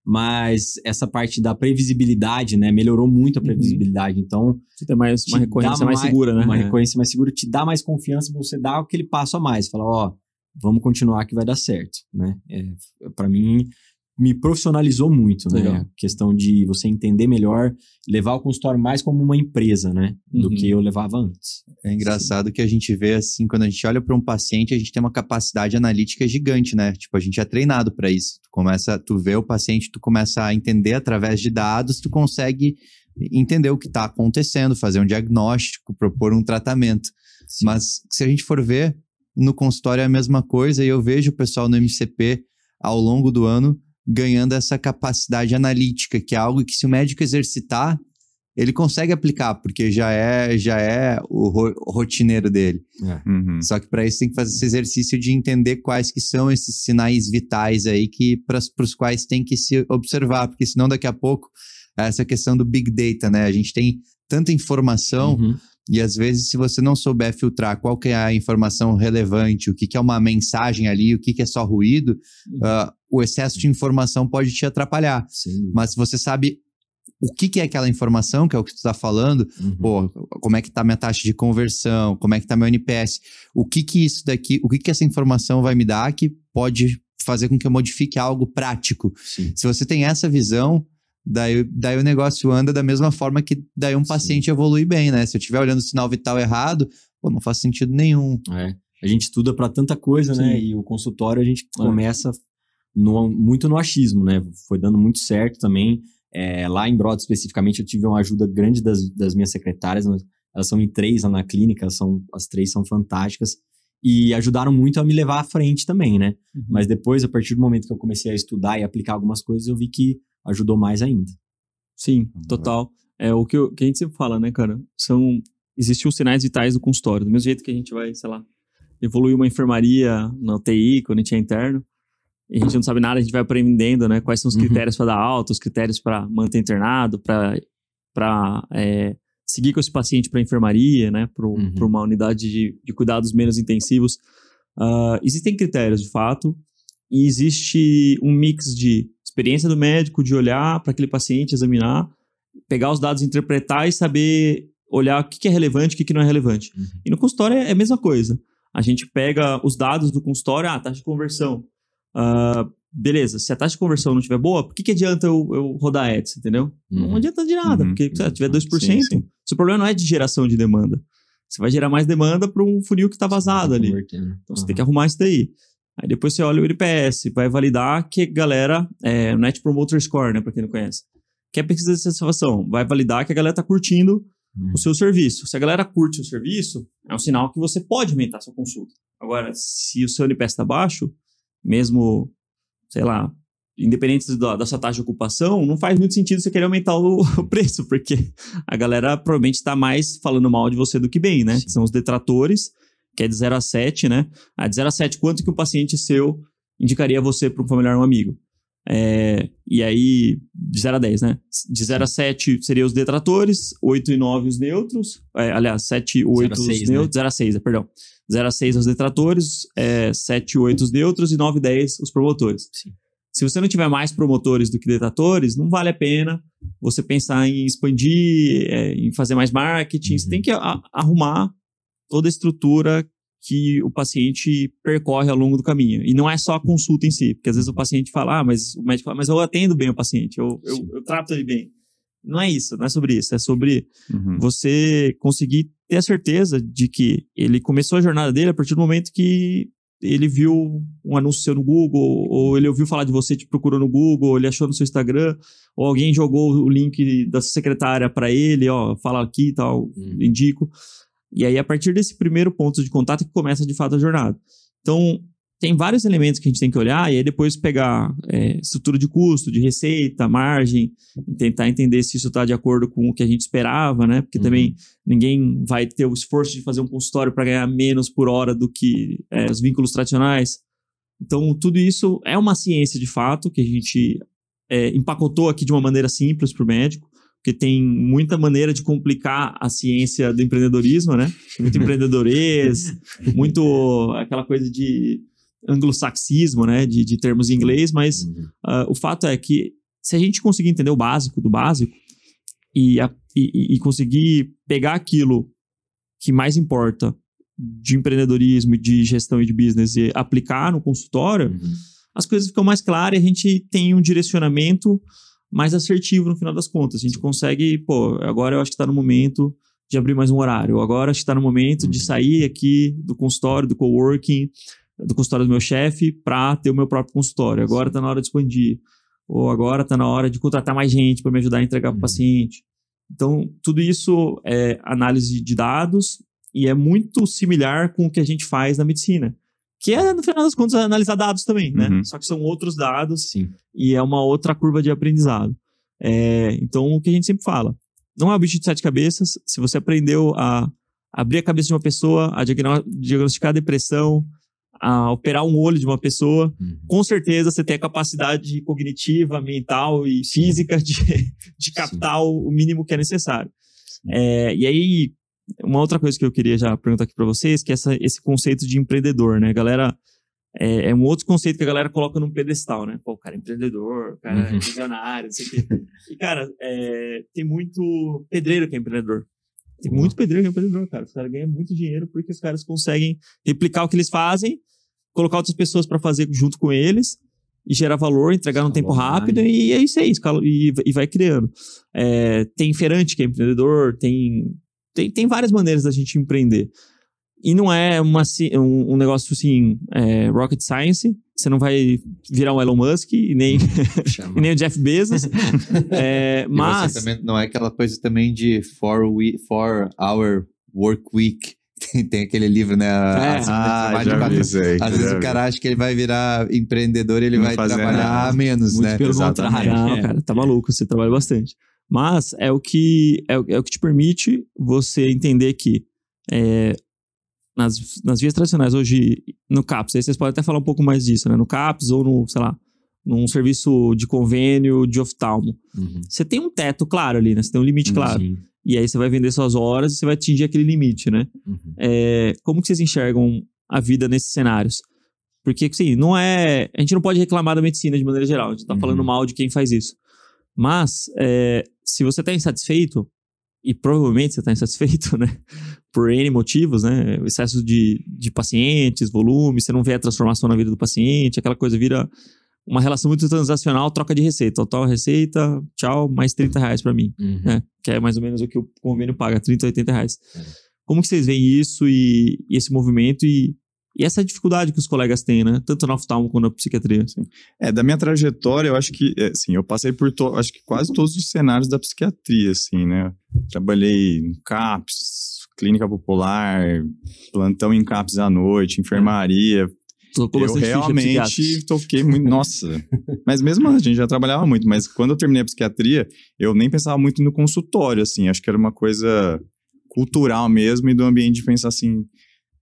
mas essa parte da previsibilidade, né? Melhorou muito a previsibilidade. Então, Você tem mais, uma recorrência dá mais segura, né? Uma É. recorrência mais segura te dá mais confiança pra você dar aquele passo a mais. Falar, ó, vamos continuar que vai dar certo, né? É, para mim, me profissionalizou muito, né? Legal. A questão de você entender melhor, levar o consultório mais como uma empresa, né? Do Uhum. que eu levava antes. É engraçado que a gente vê assim, quando a gente olha para um paciente, a gente tem uma capacidade analítica gigante, né? Tipo, a gente é treinado para isso. Tu começa, tu vê o paciente, tu começa a entender através de dados, tu consegue entender o que está acontecendo, fazer um diagnóstico, propor um tratamento. Mas se a gente for ver, no consultório é a mesma coisa e eu vejo o pessoal no MCP ao longo do ano ganhando essa capacidade analítica, que é algo que se o médico exercitar, ele consegue aplicar, porque já é já é o ro- rotineiro dele. Uhum. Só que para isso tem que fazer esse exercício de entender quais que são esses sinais vitais aí que para os quais tem que se observar, porque senão daqui a pouco essa questão do big data, né? A gente tem tanta informação Uhum. E às vezes, se você não souber filtrar qual que é a informação relevante, o que, que é uma mensagem ali, o que, que é só ruído, Uhum. ah, o excesso de informação pode te atrapalhar. Dúvida. Mas se você sabe o que, que é aquela informação, que é o que tu está falando, Uhum. pô, como é que tá minha taxa de conversão, como é que tá meu NPS, o que que isso daqui, o que que essa informação vai me dar que pode fazer com que eu modifique algo prático. Sim. Se você tem essa visão, daí, daí o negócio anda da mesma forma que daí um Sim. paciente evolui bem, né? Se eu estiver olhando o sinal vital errado, pô, não faz sentido nenhum. É. A gente estuda para tanta coisa, né? Sim. E o consultório a gente É. começa no- muito no achismo, né? Foi dando muito certo também. É, lá em Broad, especificamente, eu tive uma ajuda grande das, das minhas secretárias. Elas são em três lá na clínica, são, as três são fantásticas. E ajudaram muito a me levar à frente também, né? Uhum. Mas depois, a partir do momento que eu comecei a estudar e aplicar algumas coisas, eu vi que ajudou mais ainda. Sim, total. É o que, eu- que a gente sempre fala, né, cara? São. Existem os sinais vitais do consultório. Do mesmo jeito que a gente vai, sei lá, evoluir uma enfermaria na UTI, quando a gente é interno. e a gente não sabe nada, a gente vai aprendendo, né? Quais são os Uhum. critérios para dar alta, os critérios para manter internado, para é, seguir com esse paciente para enfermaria, né? Para Uhum. uma unidade de, de cuidados menos intensivos. Ah, existem critérios, de fato, e existe um mix de experiência do médico, de olhar para aquele paciente, examinar, pegar os dados, interpretar e saber olhar o que, que é relevante e o que, não é relevante. Uhum. E no consultório é a mesma coisa. A gente pega os dados do consultório, ah, taxa de conversão. Ah, beleza, se a taxa de conversão não estiver boa, por que, que adianta eu, eu rodar ads, entendeu? Não Uhum. adianta de nada, Uhum. porque se tiver 2%, Sim, sim. seu problema não é de geração de demanda. Você vai gerar mais demanda para um funil que está vazado ali. Convertendo. Então você tem que arrumar isso daí. Aí depois você olha o NPS, vai validar que a galera, é, Net Promoter Score, né, para quem não conhece, que é a pesquisa de satisfação, vai validar que a galera tá curtindo Uhum. o seu serviço. Se a galera curte o serviço, é um sinal que você pode aumentar a sua consulta. Agora, se o seu NPS está baixo, mesmo, sei lá, independente da, da sua taxa de ocupação, não faz muito sentido você querer aumentar o, o preço, porque a galera provavelmente está mais falando mal de você do que bem, né? Sim. São os detratores, que é de 0 a 7, né? Ah, de 0 a 7, quanto que um paciente seu indicaria você para um familiar ou um amigo? É, e aí, de 0 a 10, né? De 0 a 7 seriam os detratores, 8 e 9 os neutros. É, aliás, 7 e 8 a os 6, né? neutros. 0 a 6, é, perdão. 0 a 6 os detratores, é, 7 e 8 os neutros e 9 e 10 os promotores. Sim. Se você não tiver mais promotores do que detratores, não vale a pena você pensar em expandir, é, em fazer mais marketing. Você Uhum. tem que a- arrumar toda a estrutura que o paciente percorre ao longo do caminho. E não é só a consulta em si, porque às vezes o paciente fala, ah, mas o médico fala, mas eu atendo bem o paciente, eu, eu, eu trato ele bem. Não é isso, não é sobre isso, é sobre Uhum. você conseguir ter a certeza de que ele começou a jornada dele a partir do momento que ele viu um anúncio seu no Google, ou ele ouviu falar de você, te procurou no Google, ou ele achou no seu Instagram, ou alguém jogou o link da sua secretária para ele, ó, fala aqui e tal, Uhum. indico. E aí, a partir desse primeiro ponto de contato que começa de fato a jornada. Então, tem vários elementos que a gente tem que olhar, e aí depois pegar é, estrutura de custo, de receita, margem, tentar entender se isso está de acordo com o que a gente esperava, né? Porque Uhum. também ninguém vai ter o esforço de fazer um consultório para ganhar menos por hora do que é, os vínculos tradicionais. Então, tudo isso é uma ciência de fato que a gente é, empacotou aqui de uma maneira simples para o médico, porque tem muita maneira de complicar a ciência do empreendedorismo, né? Muito empreendedorês, muito aquela coisa de anglo-saxismo, né? De, de termos em inglês, mas Uhum. ah, o fato é que se a gente conseguir entender o básico do básico e, a- e- e conseguir pegar aquilo que mais importa de empreendedorismo, de gestão e de business e aplicar no consultório, Uhum. as coisas ficam mais claras e a gente tem um direcionamento mais assertivo no final das contas. A gente consegue, pô, agora eu acho que está no momento de abrir mais um horário, agora acho que está no momento de Uhum. sair aqui do consultório, do coworking, do consultório do meu chefe, para ter o meu próprio consultório. Agora está na hora de expandir. Ou agora está na hora de contratar mais gente para me ajudar a entregar para o Uhum. paciente. Então, tudo isso é análise de dados e é muito similar com o que a gente faz na medicina. Que é, no final das contas, analisar dados também, né? Uhum. Só que são outros dados Sim. e é uma outra curva de aprendizado. É, então, o que a gente sempre fala, não é o bicho de sete cabeças. Se você aprendeu a abrir a cabeça de uma pessoa, a diagno- diagnosticar a depressão, a operar um olho de uma pessoa, Uhum. com certeza você tem a capacidade cognitiva, mental e física de, de captar o mínimo que é necessário. É, e aí, uma outra coisa que eu queria já perguntar aqui para vocês, que é essa, esse conceito de empreendedor, né? Galera, é, é um outro conceito que a galera coloca num pedestal, né? Pô, o cara é empreendedor, o cara é Uhum. visionário, não sei o quê. E, cara, é, tem muito pedreiro que é empreendedor. Tem Uhum. muito pedreiro que é empreendedor, cara. Os caras ganham muito dinheiro porque os caras conseguem replicar o que eles fazem, colocar outras pessoas para fazer junto com eles e gerar valor, entregar num tempo Escalonagem. rápido e é isso aí, e, e vai criando. É, tem feirante que é empreendedor, tem, tem, tem várias maneiras da gente empreender. E não é uma, um, um negócio assim, é, rocket science. Você não vai virar um Elon Musk e nem, e nem o Jeff Bezos. É, mas. também, não é aquela coisa também de four, we, four hour work week. Tem, tem aquele livro, né? É. Ah, de já quatro- aí. Às vezes o cara acha que ele vai virar empreendedor e ele Não vai trabalhar nada. menos, Muito né? pelo Exatamente. contrário. Não, É. cara, tá maluco, você trabalha bastante. Mas é o que, é, o- é o que te permite você entender que é, nas, nas vias tradicionais hoje, no CAPS, aí vocês podem até falar um pouco mais disso, né? No CAPS ou no, sei lá, num serviço de convênio de oftalmo. Uhum. Você tem um teto claro ali, né? Você tem um limite claro. Sim. E aí você vai vender suas horas e você vai atingir aquele limite, né? Uhum. É, como que vocês enxergam a vida nesses cenários? Porque, assim, não é... A gente não pode reclamar da medicina de maneira geral. A gente tá Uhum. falando mal de quem faz isso. Mas, é, se você tá insatisfeito, e provavelmente você tá insatisfeito, né? Por N motivos, né? O excesso de, de pacientes, volume, você não vê a transformação na vida do paciente, aquela coisa vira uma relação muito transacional, troca de receita. Total receita, tchau, mais 30 reais pra mim Uhum. né? Que é mais ou menos o que o convênio paga, 30, 80 reais. É. Como que vocês veem isso e, e esse movimento e, e essa dificuldade que os colegas têm, né? Tanto na oftalmo quanto na psiquiatria. É, da minha trajetória, eu acho que, é, assim, eu passei por, to- acho que quase todos os cenários da psiquiatria, assim, né? Trabalhei no CAPS, clínica popular, plantão em CAPS à noite, enfermaria. Tocou eu realmente toquei muito, nossa. Mas mesmo a gente já trabalhava muito, mas quando eu terminei a psiquiatria, eu nem pensava muito no consultório, assim, acho que era uma coisa cultural mesmo e do ambiente de pensar assim,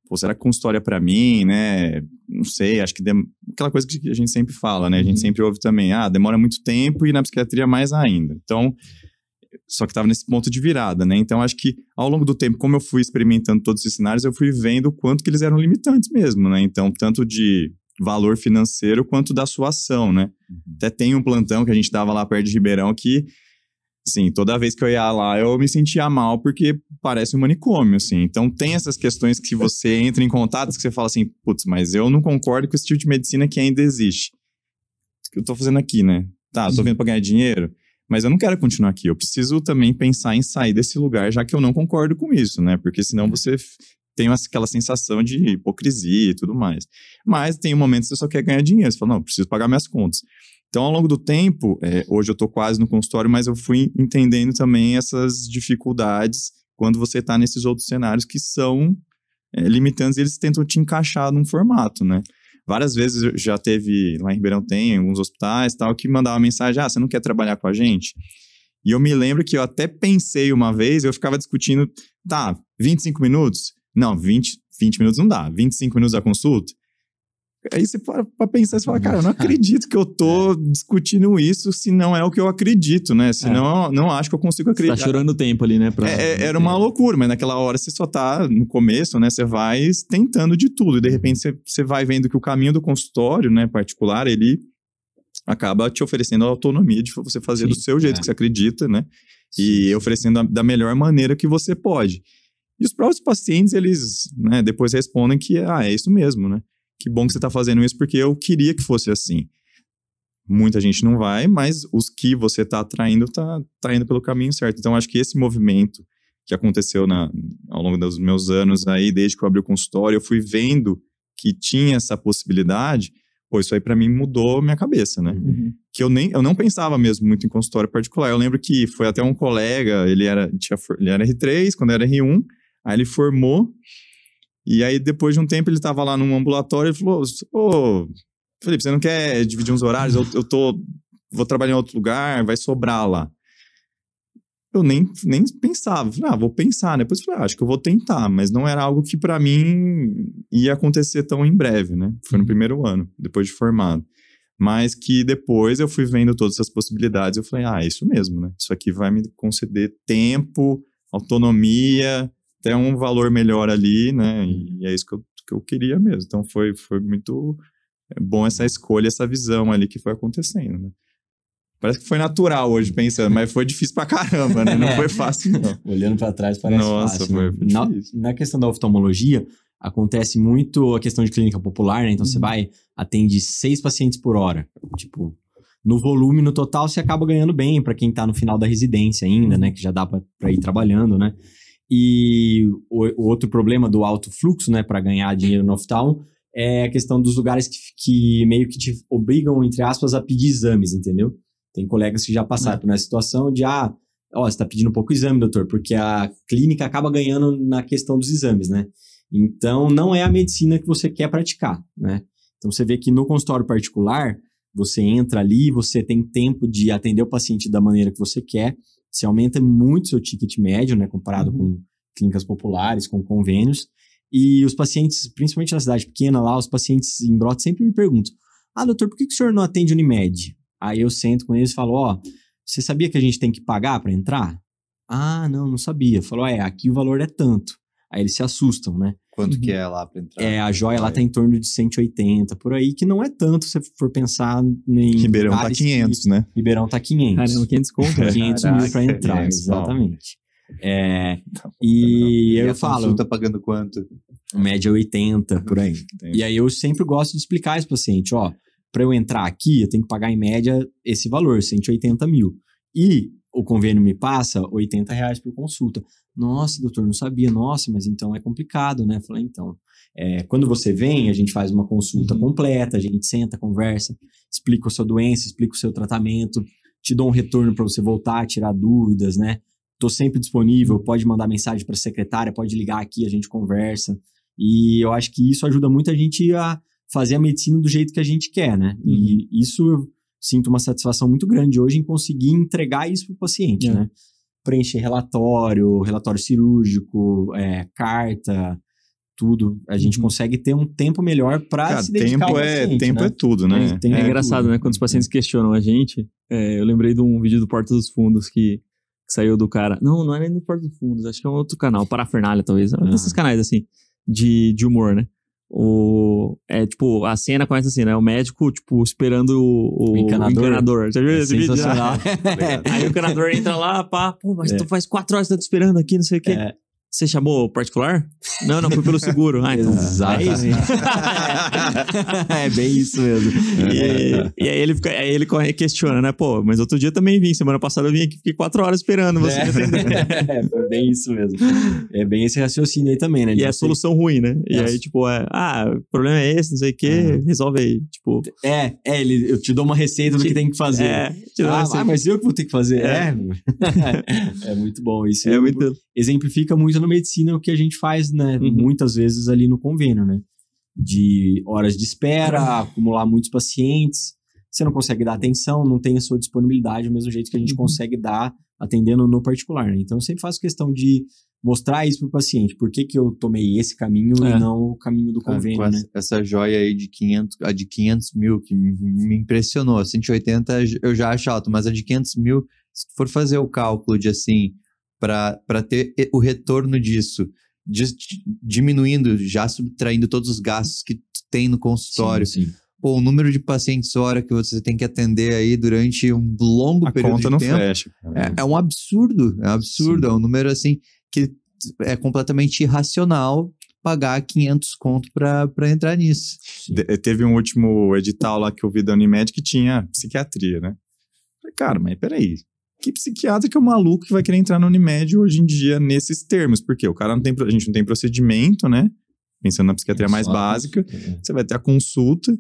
pô, será que consultório é pra mim, né? Não sei, acho que dem- aquela coisa que a gente sempre fala, né? A gente Uhum. sempre ouve também, ah, demora muito tempo e na psiquiatria mais ainda. Então, só que tava nesse ponto de virada, né? Então, acho que ao longo do tempo, como eu fui experimentando todos esses cenários, eu fui vendo o quanto que eles eram limitantes mesmo, né? Então, tanto de valor financeiro quanto da sua ação, né? Até tem um plantão que a gente dava lá perto de Ribeirão que, assim, toda vez que eu ia lá, eu me sentia mal porque parece um manicômio, assim. Então, tem essas questões que você entra em contato que você fala assim, putz, mas eu não concordo com esse tipo de medicina que ainda existe. O que eu tô fazendo aqui, né? Tá, eu tô vindo pra ganhar dinheiro, mas eu não quero continuar aqui. Eu preciso também pensar em sair desse lugar, já que eu não concordo com isso, né? Porque senão você f- tem aquela sensação de hipocrisia e tudo mais. Mas tem um momento que você só quer ganhar dinheiro. Você fala, não, eu preciso pagar minhas contas. Então, ao longo do tempo, é, hoje eu tô quase no consultório, mas eu fui entendendo também essas dificuldades quando você tá nesses outros cenários que são é, limitantes e eles tentam te encaixar num formato, né? Várias vezes já teve, lá em Ribeirão tem, alguns hospitais tal, que mandava mensagem, ah, você não quer trabalhar com a gente? E eu me lembro que eu até pensei uma vez, eu ficava discutindo, tá, 25 minutos? Não, 20, 20 minutos não dá, 25 minutos da consulta? Aí você para pra pensar, você fala, cara, eu não acredito que eu tô discutindo isso se não é o que eu acredito, né? Se É. não, não acho que eu consigo Você tá acreditar. chorando tempo ali, né? Pra... É, é, era uma loucura, mas naquela hora você só tá no começo, né? Você vai tentando de tudo. E de repente você, você vai vendo que o caminho do consultório, né, particular, ele acaba te oferecendo a autonomia de você fazer Sim, do seu jeito é. que você acredita, né? E oferecendo a- da melhor maneira que você pode. E os próprios pacientes, eles, né, depois respondem que, ah, é isso mesmo, né? Que bom que você tá fazendo isso porque eu queria que fosse assim. Muita gente não vai, mas os que você tá atraindo tá, tá indo pelo caminho certo. Então, acho que esse movimento que aconteceu na, ao longo dos meus anos aí, desde que eu abri o consultório, eu fui vendo que tinha essa possibilidade, pô, isso aí para mim mudou minha cabeça, né? Uhum. que eu nem eu não pensava mesmo muito em consultório particular. Eu lembro que foi até um colega, ele era tinha, ele era R3, quando era R1, aí ele formou e aí depois de um tempo ele estava lá num ambulatório e falou: "Ô, Felipe, você não quer dividir uns horários? Eu, eu tô vou trabalhar em outro lugar, vai sobrar lá". Eu nem, nem pensava, falei, ah, vou pensar, né? Depois eu falei, ah, acho que eu vou tentar, mas não era algo que para mim ia acontecer tão em breve, né? Foi no primeiro ano, depois de formado mas que depois eu fui vendo todas essas possibilidades eu falei, ah, é isso mesmo, né? Isso aqui vai me conceder tempo, autonomia, até um valor melhor ali, né? E é isso que eu, que eu queria mesmo. Então foi, foi muito é, bom essa escolha, essa visão ali que foi acontecendo, né? Parece que foi natural hoje pensando, mas foi difícil pra caramba, né? Não foi fácil, não. Olhando pra trás parece Nossa, fácil. foi- né? foi na, difícil. na questão da oftalmologia, acontece muito a questão de clínica popular, né? Então você Uhum. vai, atende seis pacientes por hora. Tipo, no volume, no total, você acaba ganhando bem para quem tá no final da residência ainda, né? Que já dá para ir trabalhando, né? E o, o outro problema do alto fluxo, né, para ganhar dinheiro no oftalmo, é a questão dos lugares que, que meio que te obrigam, entre aspas, a pedir exames, entendeu? Tem colegas que já passaram por essa situação de, ah, ó, você tá pedindo pouco exame, doutor, porque a clínica acaba ganhando na questão dos exames, né? Então, não é a medicina que você quer praticar, né? Então, você vê que no consultório particular, você entra ali, você tem tempo de atender o paciente da maneira que você quer, você aumenta muito seu ticket médio, né, comparado com clínicas populares, com convênios, E os pacientes, principalmente na cidade pequena lá, os pacientes em Brotas sempre me perguntam: Ah, doutor, por que, que o senhor não atende Unimed? Aí eu sento com eles e falo: Ó, você sabia que a gente tem que pagar para entrar? Ah, não, não sabia. Falou: É, aqui o valor é tanto. Aí eles se assustam, né? Quanto Uhum. que é lá pra entrar? É, a joia lá tá em torno de 180, por aí, que não é tanto se for pensar em. Ribeirão tá lugares que- 500, né? Ribeirão tá 500. Caramba, 500 conto, né? 500 mil pra Caraca, entrar, 500, exatamente. É, Tá e, E eu falo, consulta pagando quanto? média 80, por aí. Entendi. E aí eu sempre gosto de explicar esse paciente, ó, para eu entrar aqui, eu tenho que pagar em média esse valor, 180 mil. E o convênio me passa 80 reais por consulta. Nossa, doutor, não sabia. Nossa, mas então é complicado, né? Falei, então, é, quando você vem, a gente faz uma consulta Uhum. completa, a gente senta, conversa, explica a sua doença, explica o seu tratamento, te dou um retorno para você voltar, tirar dúvidas, né? Tô sempre disponível, pode mandar mensagem para a secretária, pode ligar aqui, a gente conversa. E eu acho que isso ajuda muito a gente a fazer a medicina do jeito que a gente quer, né? E isso eu sinto uma satisfação muito grande hoje em conseguir entregar isso para o paciente, É. né? Preencher relatório, relatório cirúrgico, é, carta, tudo. A gente Uhum. consegue ter um tempo melhor para Cara, se dedicar tempo, ao é, paciente, tempo né? é tudo, né? É, É É engraçado, tudo. né? Quando os pacientes questionam a gente, é, eu lembrei de um vídeo do Porta dos Fundos que, que saiu do cara. Não, não é nem do Porta dos Fundos, acho que é um outro canal, Parafernália, talvez. É um Ah. desses canais, assim, de, de humor, né? O, é tipo, a cena começa assim, né? O médico, tipo, esperando o, O encanador. Você viu É esse vídeo? Aí o encanador entra lá, pá, pô, mas É. tu faz quatro horas que tá te esperando aqui, não sei o quê. É. Você chamou particular? Não, não, foi pelo seguro. Ah, então. Exatamente. É é bem isso mesmo. E, e aí ele, fica, aí ele corre- questiona, né? Pô, mas outro dia também vim, semana passada eu vim aqui, fiquei quatro horas esperando você É. É, bem isso mesmo. É bem esse raciocínio aí também, né? E é a solução ruim, né? E aí, tipo, é, ah, o problema é esse, não sei o quê, resolve aí. Tipo, É, é, ele, eu te dou uma receita do que tem que fazer. é, ah, ah, mas eu que vou ter que fazer. É. É, é muito bom. Isso é muito. exemplifica muito na medicina o que a gente faz, né? Uhum. Muitas vezes ali no convênio, né? De horas de espera, acumular muitos pacientes. Você não consegue dar atenção, não tem a sua disponibilidade do mesmo jeito que a gente Uhum. consegue dar atendendo no particular, né? Então eu sempre faço questão de mostrar isso pro paciente. Por que, que eu tomei esse caminho É. e não o caminho do Cara, convênio, né? essa, essa joia aí de 500, a de 500 mil, que me impressionou. 180 eu já acho alto, mas a de 500 mil, se for fazer o cálculo de assim, para ter o retorno disso, dis- diminuindo, já subtraindo todos os gastos que tem no consultório, Sim, sim. pô, o número de pacientes hora que você tem que atender aí durante um longo A período conta de não tempo. fecha. É, é um absurdo, é um absurdo, Sim. é um número assim que é completamente irracional pagar 500 conto pra entrar nisso. De- teve um último edital lá que eu vi da Unimed que tinha psiquiatria, né? Cara, mas peraí. Que psiquiatra que é o maluco que vai querer entrar na Unimed hoje em dia nesses termos? Porque o cara não tem, a gente não tem procedimento, né? Pensando na psiquiatria mais básica, você vai ter a consulta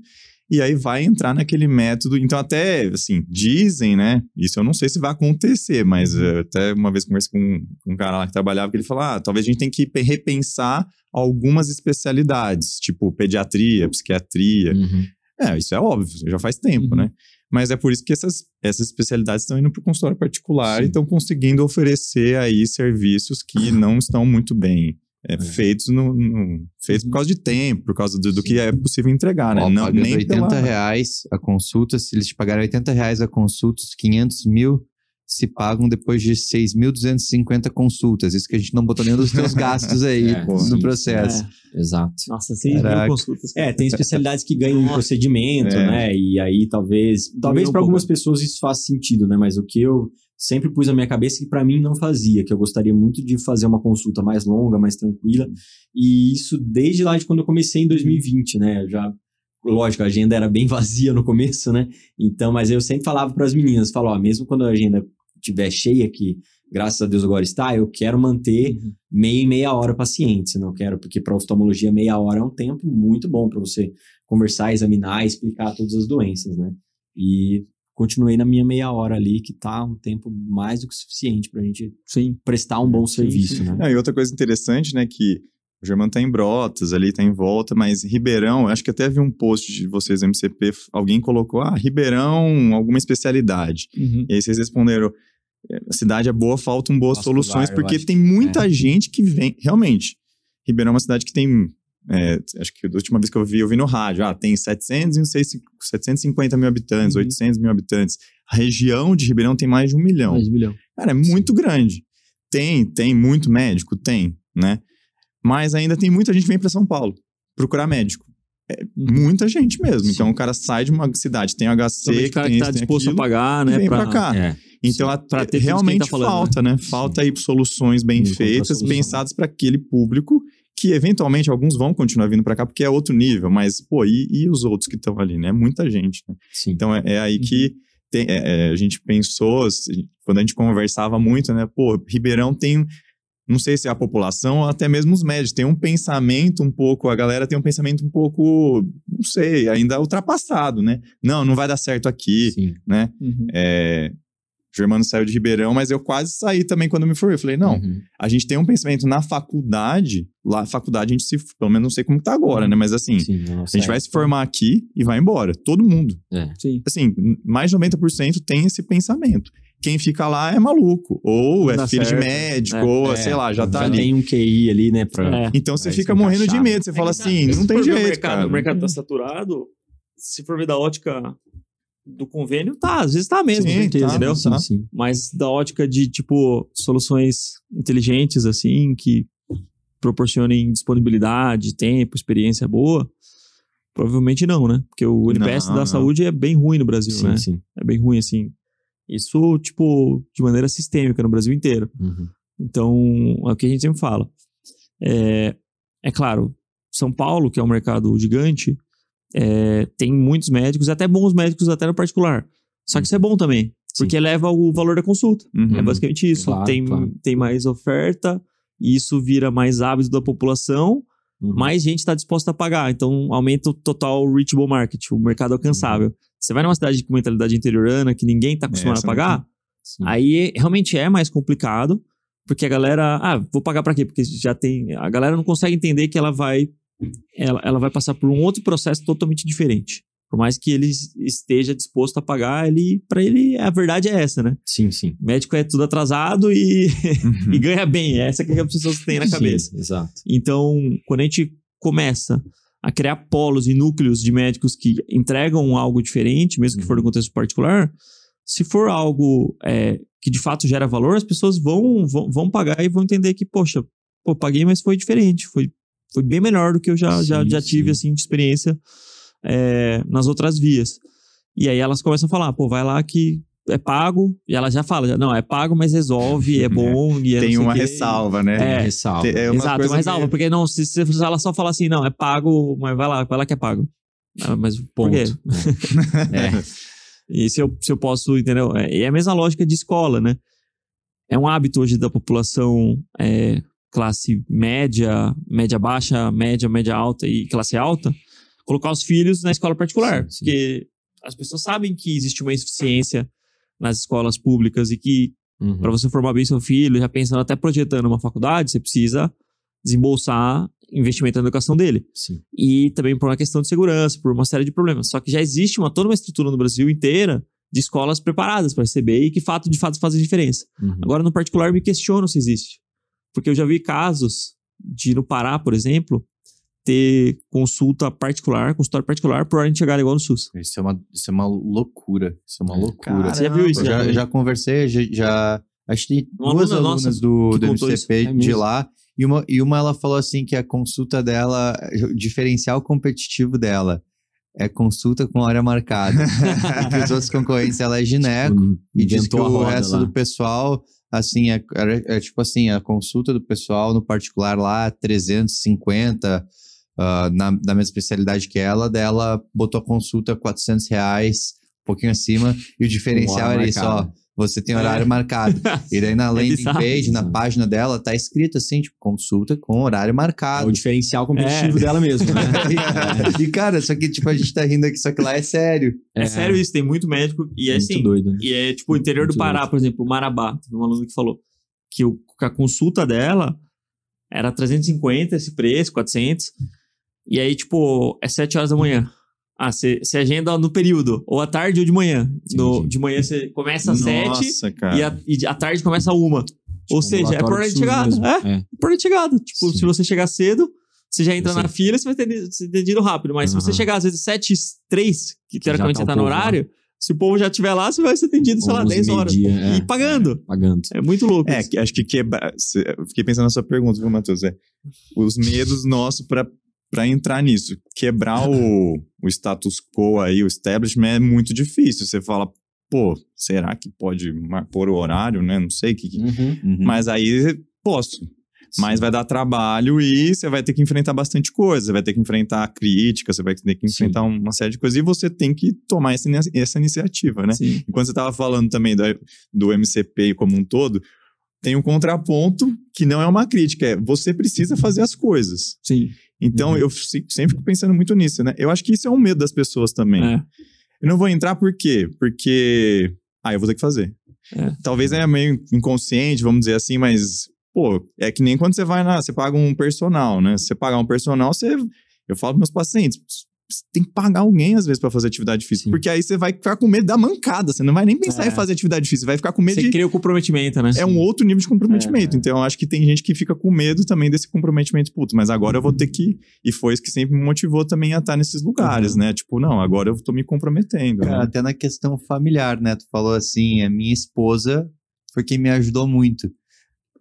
e aí vai entrar naquele método. Então, até, assim, dizem, né? Isso eu não sei se vai acontecer, mas eh, até uma vez conversei com, um cara lá que trabalhava, que ele falou: ah, talvez a gente tenha que pe- repensar algumas especialidades, tipo pediatria, psiquiatria. Uhum. É, isso é óbvio, já faz tempo, Uhum. né? Mas é por isso que essas, essas especialidades estão indo para o consultório particular Sim. e estão conseguindo oferecer aí serviços que não estão muito bem é, feitos, no, no- feitos por causa de tempo, por causa do, do que é possível entregar, né? Ó, não, nem 80 pela... reais a consulta, se eles te pagarem 80 reais a consulta, os 500 mil se pagam depois de 6.250 consultas. Isso que a gente não botou nenhum dos teus gastos aí É, no sim. processo. Exato. Nossa, 6 mil Caraca. consultas. É, tem especialidades que ganham em procedimento, É. né? E aí talvez. Talvez para algumas pessoas isso faça sentido, né? Mas o que eu sempre pus na minha cabeça que para mim não fazia, que eu gostaria muito de fazer uma consulta mais longa, mais tranquila. E isso desde lá de quando eu comecei em 2020, né? Eu já. Lógico, a agenda era bem vazia no começo, né? Então, mas eu sempre falava para as meninas, falo, ó, mesmo quando a agenda estiver cheia, que graças a Deus agora está, eu quero manter meia e meia hora paciente, não quero, porque para oftalmologia meia hora é um tempo muito bom para você conversar, examinar, explicar todas as doenças, né? E continuei na minha meia hora ali, que tá um tempo mais do que suficiente pra gente Sim. prestar um bom Sim, serviço, sim. né? Não, e outra coisa interessante, né, que o Germano tá em Brotas, ali tá em volta, mas Ribeirão, acho que até vi um post de vocês MCP, alguém colocou, ah, Ribeirão, alguma especialidade. Uhum. E aí vocês responderam, "É, a cidade é boa, faltam boas soluções, porque tem muita gente que vem, realmente, Ribeirão é uma cidade que tem. é, acho que a última vez que eu vi, eu vi no rádio. Ah, tem 700 e não sei, se- 750 mil habitantes, Uhum. 800 mil habitantes. A região de Ribeirão tem mais de um milhão. Mais de milhão. Cara, é muito grande. Tem, tem muito médico, tem, né? Mas ainda tem muita gente que vem para São Paulo procurar médico. É Uhum. muita gente mesmo. Então Sim. o cara sai de uma cidade, tem HC, o que cara tem que tá tem disposto aquilo, a pagar, né? vem pra cá. É. Então, gente realmente tá falando, falta, né? Falta aí soluções bem feitas, pensadas para aquele público, que eventualmente alguns vão continuar vindo para cá porque é outro nível, mas, pô, e, e os outros que estão ali, né? Muita gente, né? Sim. Então, é, é aí que tem- é, é, a gente pensou, quando a gente conversava muito, né? Pô, Ribeirão tem, não sei se é a população ou até mesmo os médicos, tem um pensamento um pouco, a galera tem um pensamento um pouco, não sei, ainda ultrapassado, né? Não, não vai dar certo aqui, Sim. né? Uhum. É, o Germano saiu de Ribeirão, mas eu quase saí também quando me formei. Eu falei, não, Uhum. a gente tem um pensamento na faculdade, lá, faculdade a gente se, pelo menos não sei como tá agora, né? Mas assim, Sim, na a gente vai se formar aqui e vai embora, todo mundo. Sim. Assim, mais de 90% tem esse pensamento. Quem fica lá é maluco, ou é Dá filho de certo. médico, É. ou É, sei lá, já tá já ali. tem um QI ali, né? Pra... É. Então você fica morrendo de medo, você fala É assim, tá- não se tem jeito, o mercado, cara. O mercado tá saturado. Se for ver da ótica do convênio, tá. Às vezes tá mesmo, Sim, certeza, tá. entendeu? Sim, sim. Mas da ótica de, tipo, soluções inteligentes, assim, que proporcionem disponibilidade, tempo, experiência boa, provavelmente não, né? Porque o Não, da não. saúde é bem ruim no Brasil, Sim, né? sim. É bem ruim, assim. Isso, tipo, de maneira sistêmica no Brasil inteiro. Uhum. Então, é o que a gente sempre fala. É, é claro, São Paulo, que é um mercado gigante, é, tem muitos médicos, até bons médicos, até no particular. Só que isso é bom também, porque eleva o valor da consulta. Uhum. É basicamente isso. Claro, tem, claro. tem mais oferta, e isso vira mais hábito da população, Uhum. mais gente está disposta a pagar. Então, aumenta o total reachable market, o mercado alcançável. Uhum. Você vai numa cidade com mentalidade interiorana, que ninguém está acostumado Essa a pagar, Sim. Aí realmente é mais complicado, porque a galera, ah, vou pagar pra quê? Porque já tem, a galera não consegue entender que ela vai ela, ela vai passar por um outro processo totalmente diferente. Por mais que ele esteja disposto a pagar, ele para ele a verdade é essa, né? Sim, sim. médico é tudo atrasado e, Uhum. e ganha bem, é essa que as pessoas têm na Sim, cabeça. exato. Então, quando a gente começa a criar polos e núcleos de médicos que entregam algo diferente, mesmo que for no Uhum. contexto particular, se for algo é, que de fato gera valor, as pessoas vão, vão, vão pagar e vão entender que, poxa, pô, paguei, mas foi diferente, foi, foi bem melhor do que eu já, já, Sim, já tive, sim. assim, de experiência é, nas outras vias. E aí elas começam a falar, pô, vai lá que é pago, e ela já fala, não, é pago, mas resolve, é bom, e é Tem uma ressalva, né? É, ressalva. É uma Exato, coisa mas meio- alva, porque não, se, se ela só falar assim, não, é pago, mas vai lá, vai lá que é pago. Ah, mas por quê? Ponto. É. E se eu, se eu posso, entendeu? É, é a mesma lógica de escola, né? É um hábito hoje da população é, classe média, média baixa, média, média alta e classe alta, colocar os filhos na escola particular. Sim, sim. Porque as pessoas sabem que existe uma insuficiência nas escolas públicas e que Uhum. para você formar bem seu filho, já pensando até projetando uma faculdade, você precisa desembolsar investimento na educação dele. Sim. E também por uma questão de segurança, por uma série de problemas. Só que já existe uma, toda uma estrutura no Brasil inteira de escolas preparadas para receber e que fato, de fato fazem diferença. Uhum. Agora, no particular, me questiono se existe. Porque eu já vi casos de, no Pará, por exemplo, ter consulta particular, consultório particular, por ordem de chegada igual no SUS. Isso é uma, isso é uma loucura. Isso é uma É. loucura. Você já viu isso? Já, já conversei, já, já- Acho que tem Uma duas aluna alunas do, do MCP. É de mesmo? lá. E uma, e uma ela falou assim que a consulta dela, o diferencial competitivo dela é consulta com hora marcada. que os outros concorrentes ela é gineco. Tipo, E diz que a o resto lá. do pessoal, assim, é, é- é tipo assim, a consulta do pessoal no particular lá, 350, ah, na, na mesma especialidade que ela, dela botou a consulta 400 reais, um pouquinho acima, e o diferencial era isso, ó, você tem É. horário marcado. E daí na landing bizarro page, na página dela, tá escrito assim, tipo, consulta com horário É marcado. o diferencial competitivo É. dela mesmo, né? e cara, só que tipo, a gente tá rindo aqui, só que lá é sério. É, sério isso, tem muito médico. E é Muito assim, doido, né? E é tipo o interior do Muito Pará, doido. por exemplo, o Marabá, teve um aluno que falou que, o, que a consulta dela era 350 esse preço, 400. E aí, tipo, é 7 horas da manhã. Ah, você agenda no período, ou à tarde ou de manhã. No, de manhã você começa às 7 Nossa, cara. e a, e à tarde começa a uma. Ou seja, é por ordem de chegada. É, por ordem de chegada. Tipo, Sim. se você chegar cedo, você já entra na fila, você vai ter ser atendido rápido. Mas se você chegar às vezes 7 3 que teoricamente já você tá tá no lá. horário, se o povo já estiver lá, você vai ser atendido, sei lá, 11 10 horas. meio-dia, é. E pagando. Pagando. É muito louco. É, isso. acho que eu Fiquei pensando na sua pergunta, viu, Matheus? É, os medos nossos pra, pra entrar nisso. Quebrar o, o status quo aí, o establishment, é muito difícil. Você fala, pô, será que pode pôr o horário, né? Não sei. Que, que- Uhum. Mas aí posso. Mas vai dar trabalho e você vai ter que enfrentar bastante coisa. Você vai ter que enfrentar crítica, você vai ter que Sim. enfrentar uma série de coisas. E você tem que tomar essa, essa iniciativa, né? Sim. Enquanto você estava falando também da- do MCP como um todo, tem um contraponto que não é uma crítica, é você precisa fazer as coisas. Sim. Então Uhum. eu se- sempre fico pensando muito nisso, né? Eu acho que isso é um medo das pessoas também. É. Eu não vou entrar por quê? Porque. Ah, eu vou ter que fazer. É. Talvez é meio inconsciente, vamos dizer assim, mas. Pô, é que nem quando você vai na. Você paga um personal, né? Se você pagar um personal, você. Eu falo para meus pacientes. Você tem que pagar alguém, às vezes, para fazer atividade física. Sim. Porque aí você vai ficar com medo da mancada. Você não vai nem pensar É. em fazer atividade física. Você vai ficar com medo Você de. cria o comprometimento, né? É um outro nível de comprometimento. É. Então, eu acho que tem gente que fica com medo também desse comprometimento. Puto, mas agora eu vou ter que. E foi isso que sempre me motivou também a estar nesses lugares, Uhum. né? Tipo, não, agora eu tô me comprometendo. Cara, né? até na questão familiar, né? Tu falou assim, a minha esposa foi quem me ajudou muito.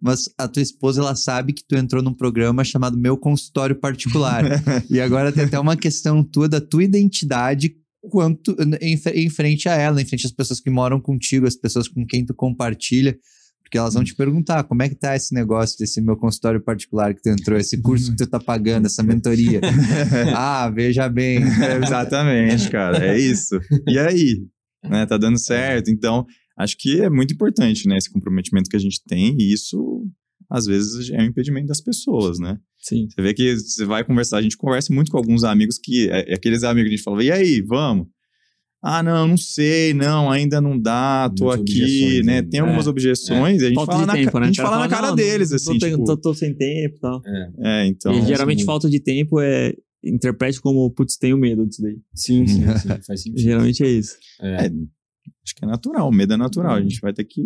Mas a tua esposa, ela sabe que tu entrou num programa chamado Meu Consultório Particular. e agora tem até uma questão tua, da tua identidade quanto em, em frente a ela, em frente às pessoas que moram contigo, as pessoas com quem tu compartilha. Porque elas vão te perguntar como é que tá esse negócio desse meu consultório particular que tu entrou, esse curso que tu tá pagando, essa mentoria. ah, veja bem. É, exatamente, cara. É isso. E aí? Né, tá dando certo. Então, acho que é muito importante, né? Esse comprometimento que a gente tem. E isso, às vezes, é um impedimento das pessoas, né? Sim. Você vê que você vai conversar. A gente conversa muito com alguns amigos que... É, é aqueles amigos que a gente fala, e aí, vamos? Ah, não, não sei, não, ainda não dá, tô Muitas aqui, né? né? Tem algumas É. objeções, e a gente Falta fala, de na, tempo, né? a gente cara fala na fala, cara "Não, deles, não assim, tô, tipo... tô, tô sem tempo e tal. É, então... e geralmente sim. falta de tempo é. Interprete como, putz, tenho medo disso daí. Sim, sim, sim. Faz sentido. Geralmente é isso. É, acho que é natural, o medo é natural, a gente vai ter que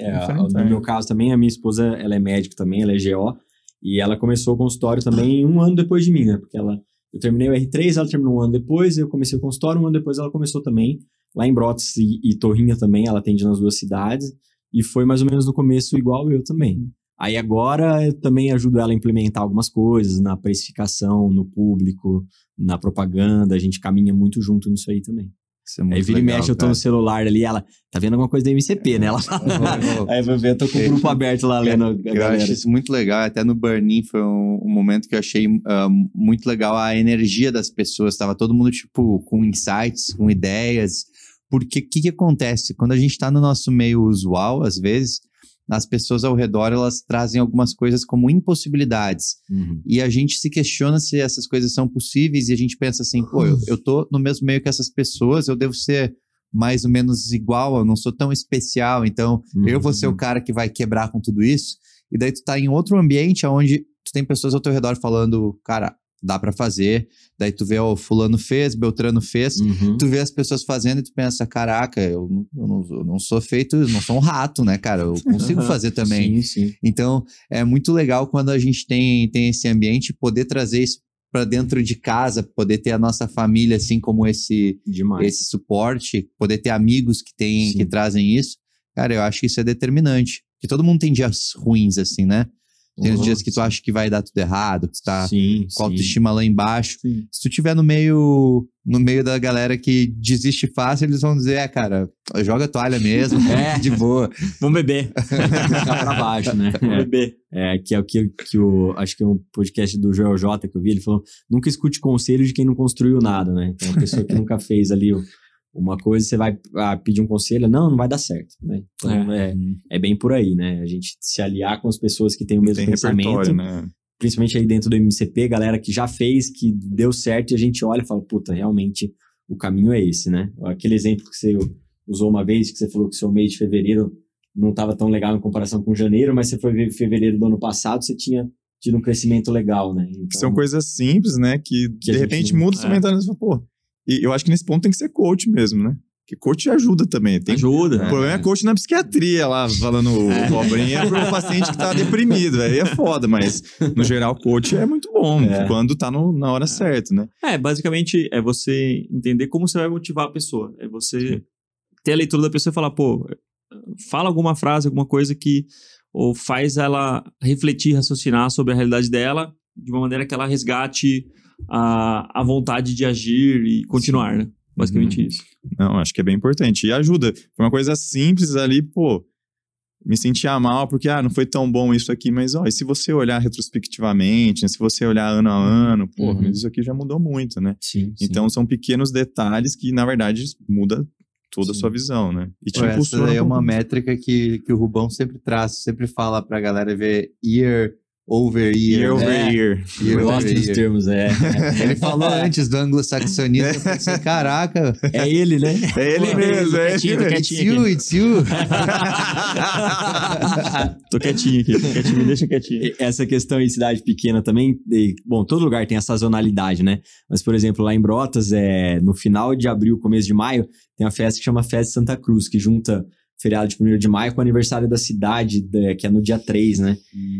É, enfrentar. no meu caso também, a minha esposa, ela é médica também, ela é GO, e ela começou o consultório também um ano depois de mim, né? Porque ela, eu terminei o R3, ela terminou um ano depois, eu comecei o consultório, um ano depois ela começou também, lá em Brotas e, e Torrinha também, ela atende nas duas cidades, e foi mais ou menos no começo igual eu também. Aí agora eu também ajudo ela a implementar algumas coisas na precificação, no público, na propaganda, a gente caminha muito junto nisso aí também. Isso é muito Aí vira e legal, mexe, eu tô cara. no celular ali, ela tá vendo alguma coisa da MCP, né? Ela fala. Aí vai ver, eu tô com o grupo aberto lá lendo Eu galera. acho isso muito legal. Até no Burning foi um, um momento que eu achei ah, muito legal a energia das pessoas. Tava todo mundo, tipo, com insights, com ideias. Porque o que, que acontece? Quando a gente tá no nosso meio usual, às vezes, as pessoas ao redor, elas trazem algumas coisas como impossibilidades. Uhum. E a gente se questiona se essas coisas são possíveis e a gente pensa assim, pô, eu, eu tô no mesmo meio que essas pessoas, eu devo ser mais ou menos igual, eu não sou tão especial, então eu vou ser o cara que vai quebrar com tudo isso. E daí tu tá em outro ambiente onde tu tem pessoas ao teu redor falando, cara, dá pra fazer. Daí tu vê, ó, fulano fez, Beltrano fez. Uhum. Tu vê as pessoas fazendo e tu pensa, caraca, eu não, eu não, eu não sou feito, eu não sou um rato, né, cara? Eu consigo fazer também. Sim, sim. Então, é muito legal quando a gente tem, tem esse ambiente, poder trazer isso para dentro de casa, poder ter a nossa família assim como esse Demais. esse suporte, poder ter amigos que tem Sim. que trazem isso. Cara, eu acho que isso é determinante. Porque todo mundo tem dias ruins assim, né? Tem os Uhum. dias que tu acha que vai dar tudo errado, que tu tá Sim, com a autoestima lá embaixo. Sim. Se tu tiver no meio no meio da galera que desiste fácil, eles vão dizer, é, cara, joga a toalha mesmo, É. de boa. Vamos beber. Ficar pra baixo, né? Vamos beber. É, é, que é o que, que o. Acho que é um podcast do Joel J que eu vi, ele falou: nunca escute conselho de quem não construiu nada, né? Então, a pessoa que nunca fez ali o- uma coisa, você vai ah, pedir um conselho, não, não vai dar certo, né? Então, é. É, bem por aí, né? A gente se aliar com as pessoas que têm o mesmo Tem pensamento. né? principalmente aí dentro do MCP, galera que já fez, que deu certo, e a gente olha e fala, puta, realmente o caminho é esse, né? Aquele exemplo que você usou uma vez, que você falou que seu mês de fevereiro não estava tão legal em comparação com janeiro, mas você foi ver fevereiro do ano passado, você tinha tido um crescimento legal, né? Então, Que são coisas simples, né? Que, Que de repente não- muda sua é. mentalidade. Você fala, Pô, e eu acho que nesse ponto tem que ser coach mesmo, né? Porque coach ajuda também. Tem, Ajuda. O problema é coach na psiquiatria lá, falando É. cobrinha pro paciente que tá deprimido. Aí é foda, mas no geral, coach é muito bom É. quando tá no- na hora certa, né? É, basicamente é você entender como você vai motivar a pessoa. É você ter a leitura da pessoa e falar, pô, fala alguma frase, alguma coisa que ou faz ela refletir, raciocinar sobre a realidade dela de uma maneira que ela resgate a, a vontade de agir e continuar, né? Basicamente Uhum. isso. Não, acho que é bem importante. E ajuda. Foi uma coisa simples ali, pô. Me sentia mal porque, ah, não foi tão bom isso aqui, mas, ó, e se você olhar retrospectivamente, né, se você olhar ano a ano, pô, Uhum. mas isso aqui já mudou muito, né? Sim, sim. Então são pequenos detalhes que, na verdade, muda toda a Sim. sua visão, né? E te Pô, essa é um uma métrica que, que o Rubão sempre traz, sempre fala pra galera ver year over year. Year over né? year. Year Eu gosto dos termos, é. Ele falou antes do anglo-saxonismo, eu pensei, caraca, É ele, né? É ele Pô, mesmo, é ele mesmo. it's you, aqui. it's you. Tô quietinho aqui, tô quietinho, me deixa quietinho. E Essa questão em cidade pequena também, e, bom, todo lugar tem a sazonalidade, né? Mas, por exemplo, lá em Brotas, é, no final de abril, começo de maio, tem uma festa que chama Festa Santa Cruz, que junta feriado de 1 de maio com o aniversário da cidade, da- que é no dia 3, né?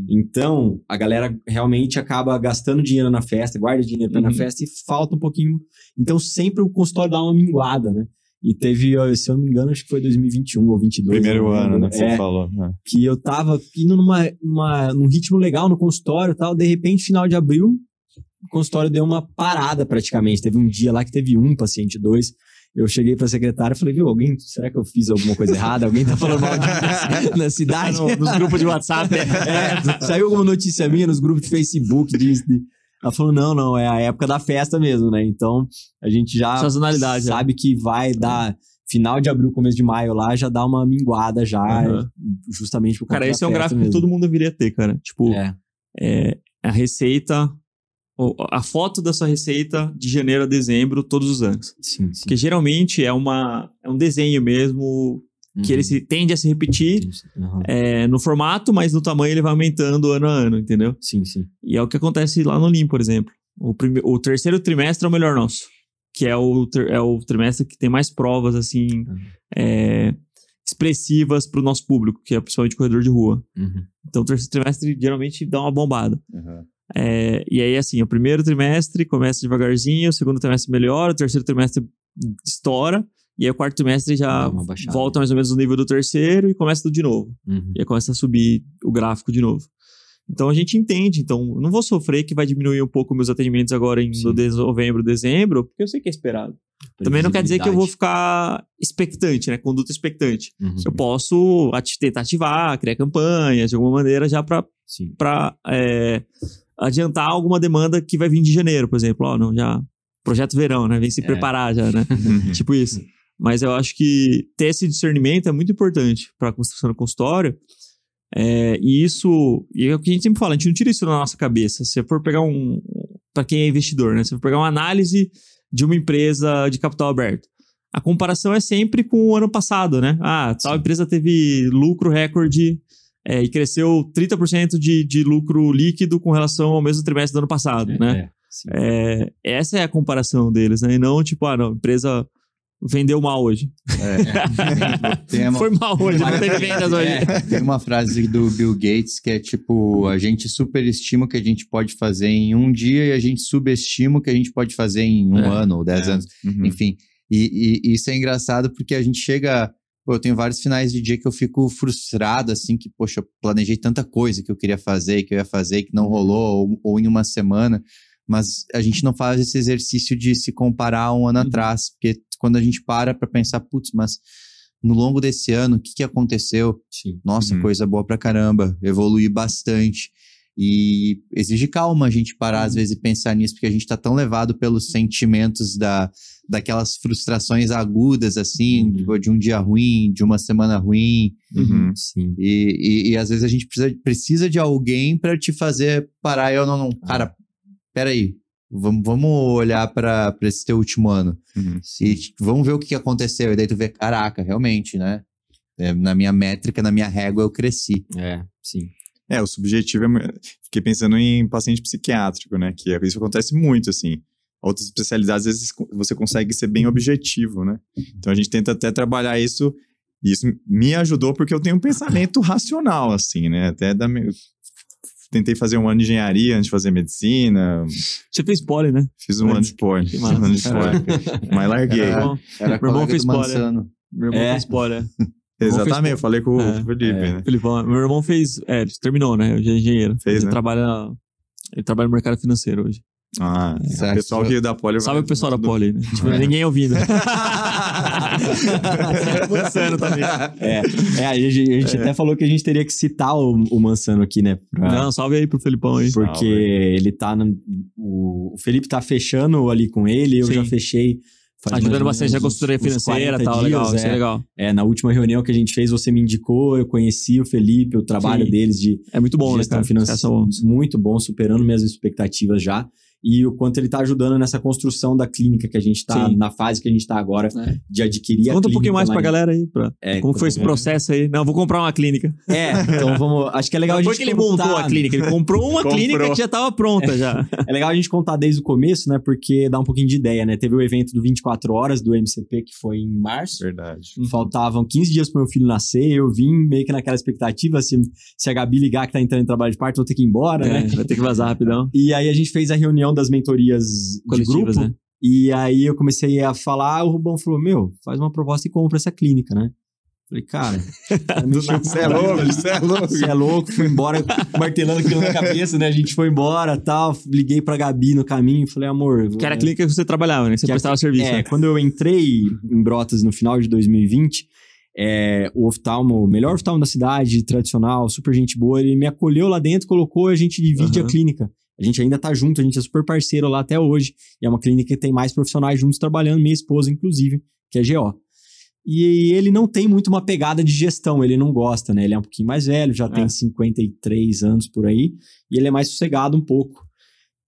Então, a galera realmente acaba gastando dinheiro na festa, guarda dinheiro pra ir na Uhum. festa e falta um pouquinho. Então, sempre o consultório dá uma minguada, né? E teve, se eu não me engano, acho que foi 2021 ou 22. Primeiro não ano, né? Que É, você falou. né? que eu tava indo numa, numa, num ritmo legal no consultório e tal, de repente, final de abril, o consultório deu uma parada praticamente. Teve um dia lá que teve um paciente, dois. Eu cheguei pra secretária e falei, viu, alguém, será que eu fiz alguma coisa errada? Alguém tá falando mal de mim na cidade? No- nos grupos de WhatsApp. É, saiu alguma notícia minha nos grupos de Facebook, de, de- ela falou, não, não, é a época da festa mesmo, né? Então, a gente já Sazonalidade, é. sabe que vai dar final de abril, começo de maio lá, já dá uma minguada já, Aham. justamente por conta Cara, esse é um gráfico que mesmo. todo mundo deveria ter, cara. Tipo, É, é, a receita, a foto da sua receita de janeiro a dezembro todos os anos. sim, sim. Porque geralmente é, uma, é um desenho mesmo que Uhum. ele se, tende a se repetir Uhum. é, no formato, mas no tamanho ele vai aumentando ano a ano, entendeu? Sim, sim. E é o que acontece lá no Lean, por exemplo. O, prime- o terceiro trimestre é o melhor nosso. Que é o, ter- é o trimestre que tem mais provas, assim, Uhum. é, expressivas para o nosso público, que é principalmente corredor de rua. Uhum. Então, o terceiro trimestre geralmente dá uma bombada. É, e aí, assim, o primeiro trimestre começa devagarzinho, o segundo trimestre melhora, o terceiro trimestre estoura, e aí o quarto trimestre já volta mais ou menos no nível do terceiro e começa tudo de novo. Uhum. E aí começa a subir o gráfico de novo. Então a gente entende, então eu não vou sofrer que vai diminuir um pouco meus atendimentos agora em de- novembro, dezembro, porque eu sei que é esperado. Também não quer dizer que eu vou ficar expectante, né? Conduta expectante. Uhum. Eu posso ati- tentar ativar, criar campanhas de alguma maneira já para adiantar alguma demanda que vai vir de janeiro, por exemplo. Ó, não, já projeto verão, né? Vem se É. preparar já, né? tipo isso. Mas eu acho que ter esse discernimento é muito importante para a construção do consultório. É, e isso, e é o que a gente sempre fala, a gente não tira isso da nossa cabeça. Se for pegar um, para quem é investidor, né? Se for pegar uma análise de uma empresa de capital aberto, a comparação é sempre com o ano passado, né? Ah, tal Sim. empresa teve lucro recorde é, e cresceu 30% de, de lucro líquido com relação ao mesmo trimestre do ano passado, né? É, sim. É, essa é a comparação deles, né? E não tipo, ah, não, a empresa vendeu mal hoje. É. Tem uma, Foi mal hoje, não teve vendas hoje. É. tem uma frase do Bill Gates que é tipo: a gente superestima o que a gente pode fazer em um dia e a gente subestima o que a gente pode fazer em um É. ano ou dez É. anos. Uhum. Enfim, e, e isso é engraçado porque a gente chega. Pô, eu tenho vários finais de dia que eu fico frustrado, assim, que, poxa, eu planejei tanta coisa que eu queria fazer, que eu ia fazer, que não rolou, ou, ou em uma semana. Mas a gente não faz esse exercício de se comparar um ano Uhum. atrás, porque quando a gente para para pensar, putz, mas no longo desse ano, o que, que aconteceu? Sim. Nossa, Uhum. coisa boa pra caramba, evolui bastante. E exige calma a gente parar, às vezes, e pensar nisso, porque a gente tá tão levado pelos sentimentos da, daquelas frustrações agudas, assim, Uhum. tipo, de um dia ruim, de uma semana ruim. Uhum. Sim. E, e, e às vezes a gente precisa, precisa de alguém pra te fazer parar. Eu não, não. Cara, peraí. Vamos, vamos olhar pra pra esse teu último ano. Uhum. E vamos ver o que aconteceu. E daí tu vê, caraca, realmente, né? É, na minha métrica, na minha régua, eu cresci. É, sim. É, o subjetivo é. Fiquei pensando em paciente psiquiátrico, né? Que é- isso acontece muito, assim. Outras especialidades, às vezes você consegue ser bem objetivo, né? Então a gente tenta até trabalhar isso. E isso me ajudou porque eu tenho um pensamento racional, assim, né? Até da me... Tentei fazer um ano de engenharia antes de fazer medicina. Você fez poli, né? Fiz um ano de poli. Um ano de poli. Mas larguei. Era- Meu irmão- Era Meu irmão fez poli. Meu irmão É. fez poli, é. Exatamente, eu falei com o É. Felipe, né? Filipão, meu irmão fez. É, ele terminou, né? Hoje é engenheiro. Fez, ele né? trabalha. Ele trabalha no mercado financeiro hoje. Ah, Certo. o pessoal que da Poli... Sabe vai- o pessoal da Poli, né? Tipo, É. ninguém ouvindo. Mansano também. É, é, a gente, a gente até falou que a gente teria que citar o, o Mansano aqui, né? pra- Não, salve aí pro Felipão aí. porque Salve. ele tá. No, o, o Felipe tá fechando ali com ele, eu Sim. já fechei. Ajudando bastante na consultoria financeira e 40 tal. dias, legal, isso é é. legal. É, na última reunião que a gente fez, você me indicou, eu conheci o Felipe, o trabalho Sim. deles de É muito bom, né, gestão cara? financeira. É bom. Muito bom, superando minhas expectativas já. E o quanto ele tá ajudando nessa construção da clínica que a gente tá, Sim. na fase que a gente tá agora, É. de adquirir a Conta um pouquinho mais pra em- galera aí. Pra... É, Como foi esse conta- processo aí? Não, vou comprar uma clínica. É, então vamos. Acho que é legal Não a foi gente que ele contar- montou a clínica, ele comprou uma Comprou. clínica que já tava pronta já. É legal a gente contar desde o começo, né? Porque dá um pouquinho de ideia, né? Teve o evento do 24 horas do MCP, que foi em março. Verdade. Faltavam 15 dias pro meu filho nascer. Eu vim meio que naquela expectativa: se, se a Gabi ligar que tá entrando em trabalho de parto, vou ter que ir embora, É, né? vai ter que vazar rapidão. E aí a gente fez a reunião das mentorias de Coletivas, grupo. né? E aí eu comecei a falar, o Rubão falou: Meu, faz uma proposta e compra essa clínica, né? Falei, cara, Você é louco, você é louco. você é louco, fui embora martelando aquilo na cabeça, né? A gente foi embora tal. Liguei pra Gabi no caminho, falei, amor. Que era a clínica que você trabalhava, né? Você Que a- prestava serviço. É, né? quando eu entrei em Brotas no final de 2020, é, o oftalmo, o melhor oftalmo da cidade, tradicional, super gente boa, ele me acolheu lá dentro, colocou, a gente divide Aham. a clínica. A gente ainda tá junto, a gente é super parceiro lá até hoje. E é uma clínica que tem mais profissionais juntos trabalhando, minha esposa, inclusive, que é GO. E ele não tem muito uma pegada de gestão, ele não gosta, né? Ele é um pouquinho mais velho, já tem 53 anos por aí, e ele é mais sossegado um pouco.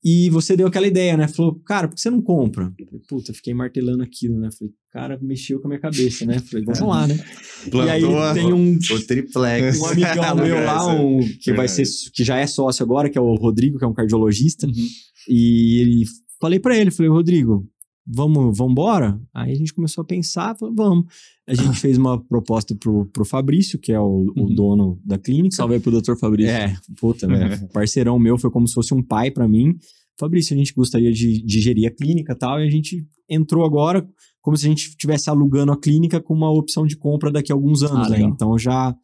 E você deu aquela ideia, né? Falou, cara, por que você não compra? Eu Falei, Puta, fiquei martelando aquilo, né? Falei, cara, mexeu com a minha cabeça, né? Falei, vamos lá, né? e aí Plantou tem um, O triplex. um amigão meu lá, um, que vai ser, que já é sócio agora, que é o Rodrigo, que é um cardiologista. Uhum. E ele falei pra ele, falei, Rodrigo, vamos, vamos embora? Aí a gente começou a pensar, falou, vamos. A gente fez uma proposta pro, pro Fabrício, que é o, o Uhum. dono da clínica. Salve aí pro Dr. Fabrício. É, puta, né? Parceirão meu, foi como se fosse um pai pra mim. Fabrício, a gente gostaria de, de gerir a clínica e tal, e a gente entrou agora como se a gente estivesse alugando a clínica com uma opção de compra daqui a alguns anos, Ah, né? Então já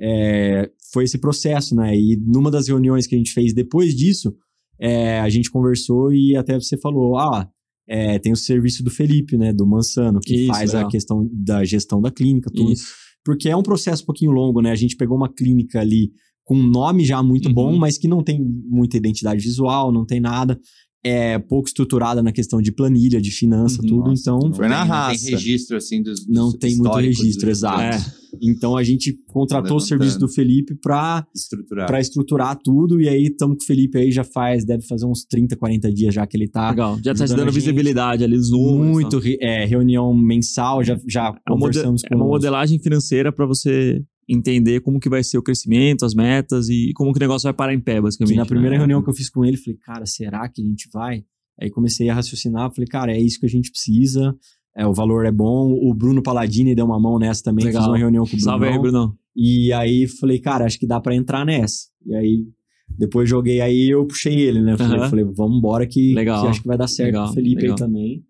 é, foi esse processo, né? E numa das reuniões que a gente fez depois disso, é, a gente conversou e até você falou, ah, é, tem o serviço do Felipe, né? Do Mansano, que Isso, faz legal. a questão da gestão da clínica, tudo Isso. porque é um processo um pouquinho longo, né? A gente pegou uma clínica ali com um nome já muito Uhum. bom, mas que não tem muita identidade visual, não tem nada. É pouco estruturada na questão de planilha, de finança, Uhum. tudo. Nossa, então, não Foi na tem- Não raça. tem registro, assim, dos, não dos tem muito registro, dos- exato. É. Então, a gente contratou o serviço do Felipe para Estruturar. para estruturar tudo. E aí, estamos com o Felipe aí, já faz, deve fazer uns 30, 40 dias já que ele tá. Legal. Já tá te dando visibilidade ali números. Muito, tal. re- é, reunião mensal, já, já É uma, conversamos é com uma os- modelagem financeira pra você entender como que vai ser o crescimento, as metas e como que o negócio vai parar em pé, basicamente. Que na primeira né? reunião que eu fiz com ele, falei, cara, será que a gente vai? Aí comecei a raciocinar, falei, cara, é isso que a gente precisa, é, o valor é bom. O Bruno Paladini deu uma mão nessa também, Legal. fiz uma reunião com o Bruno. Salve aí, Brunão. E aí falei, cara, acho que dá pra entrar nessa. E aí depois joguei aí eu puxei ele, né? Falei, falei vamos embora que, que acho que vai dar certo Legal, o Felipe legal. aí também.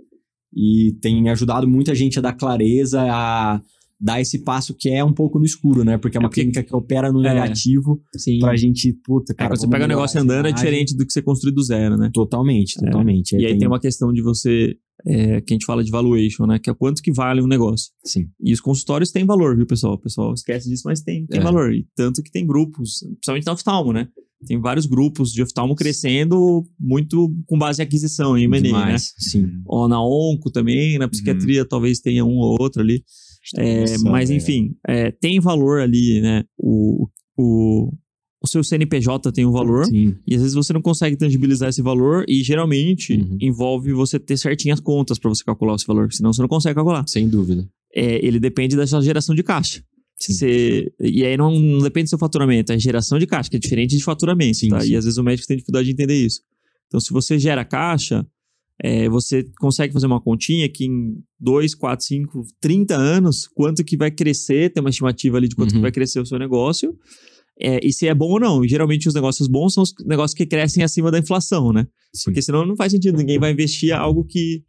E tem ajudado muita gente a dar clareza, a dar esse passo que é um pouco no escuro, né? Porque é uma É porque- clínica que opera no É. negativo Sim. pra gente, puta, É, cara. quando você pega o negócio andando, é imagem. diferente do que você construir do zero, né? Totalmente, totalmente. E aí tem uma questão de você, é, que a gente fala de valuation, né? Que é quanto que vale um negócio. Sim. E os consultórios têm valor, viu, pessoal? O pessoal esquece disso, mas tem, tem É. valor. E tanto que tem grupos, principalmente na oftalmo, né? Tem vários grupos de oftalmo crescendo muito com base em aquisição, em M&A, né? Sim. Ou na onco também, na psiquiatria talvez tenha um ou outro ali. É, mas enfim, é, tem valor ali, né? O, o, o seu CNPJ tem um valor. Sim. E às vezes você não consegue tangibilizar esse valor e geralmente Uhum. envolve você ter certinhas contas para você calcular esse valor, senão você não consegue calcular. Sem dúvida. É, ele depende da sua geração de caixa. Você, e aí não, não depende do seu faturamento, é geração de caixa, que é diferente de faturamento, Sim, tá? sim. E às vezes o médico tem dificuldade de entender isso. Então, se você gera caixa, é, você consegue fazer uma continha que em 2, 4, 5, 30 anos, quanto que vai crescer, tem uma estimativa ali de quanto Uhum. que vai crescer o seu negócio, é, e se é bom ou não. E, geralmente os negócios bons são os negócios que crescem acima da inflação, né? Porque senão não faz sentido, ninguém vai investir algo que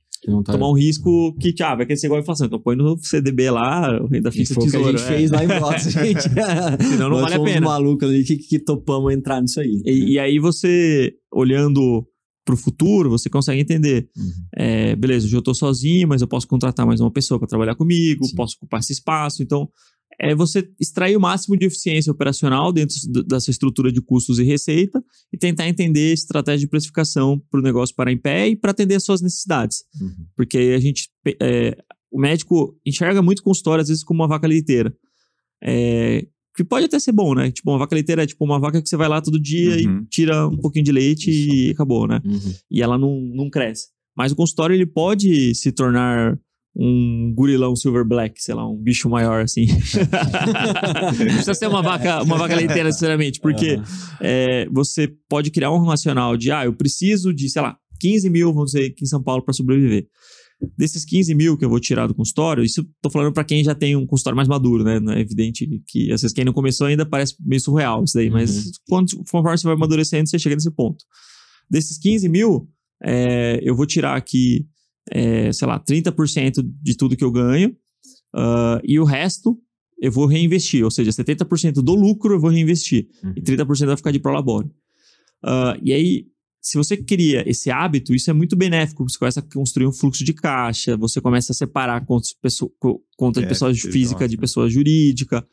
tá... tomar um risco que, ah, vai crescer igual a inflação. Então põe no CDB lá, renda E fixa o que a tesouro. gente é. fez lá em Brotas, gente. Senão não Nós vale a pena. malucos ali que, que topamos entrar nisso aí. E, e aí você, olhando pro futuro, você consegue entender. Uhum. É, beleza, hoje eu tô sozinho, mas eu posso contratar mais uma pessoa para trabalhar comigo, Sim. posso ocupar esse espaço. Então, é você extrair o máximo de eficiência operacional dentro dessa estrutura de custos e receita e tentar entender estratégia de precificação para o negócio parar em pé e para atender as suas necessidades. Uhum. Porque aí a gente. é, o médico enxerga muito consultório, às vezes, como uma vaca leiteira. É, que pode até ser bom, né? Tipo, uma vaca leiteira é tipo uma vaca que você vai lá todo dia Uhum. e tira um pouquinho de leite e acabou, né? Uhum. E ela não, não cresce. Mas o consultório, ele pode se tornar um gurilão silver black, sei lá, um bicho maior, assim. não precisa ser uma vaca, uma vaca leiteira, necessariamente, porque Aham. é, você pode criar um racional de, ah, eu preciso de, sei lá, 15 mil, vamos dizer, aqui em São Paulo para sobreviver. Desses 15 mil que eu vou tirar do consultório, isso tô falando para quem já tem um consultório mais maduro, né? É evidente que, às vezes, quem não começou ainda parece meio surreal isso daí, Uhum. mas quando, conforme você vai amadurecendo, você chega nesse ponto. Desses 15 mil, é, eu vou tirar aqui, é, sei lá, 30% de tudo que eu ganho, ah, e o resto eu vou reinvestir, ou seja, 70% do lucro eu vou reinvestir Uhum. e 30% vai ficar de prolabore. Ah, e aí, se você cria esse hábito, isso é muito benéfico. Você começa a construir um fluxo de caixa, você começa a separar contas, conta de É, pessoa física de nossa. pessoa jurídica.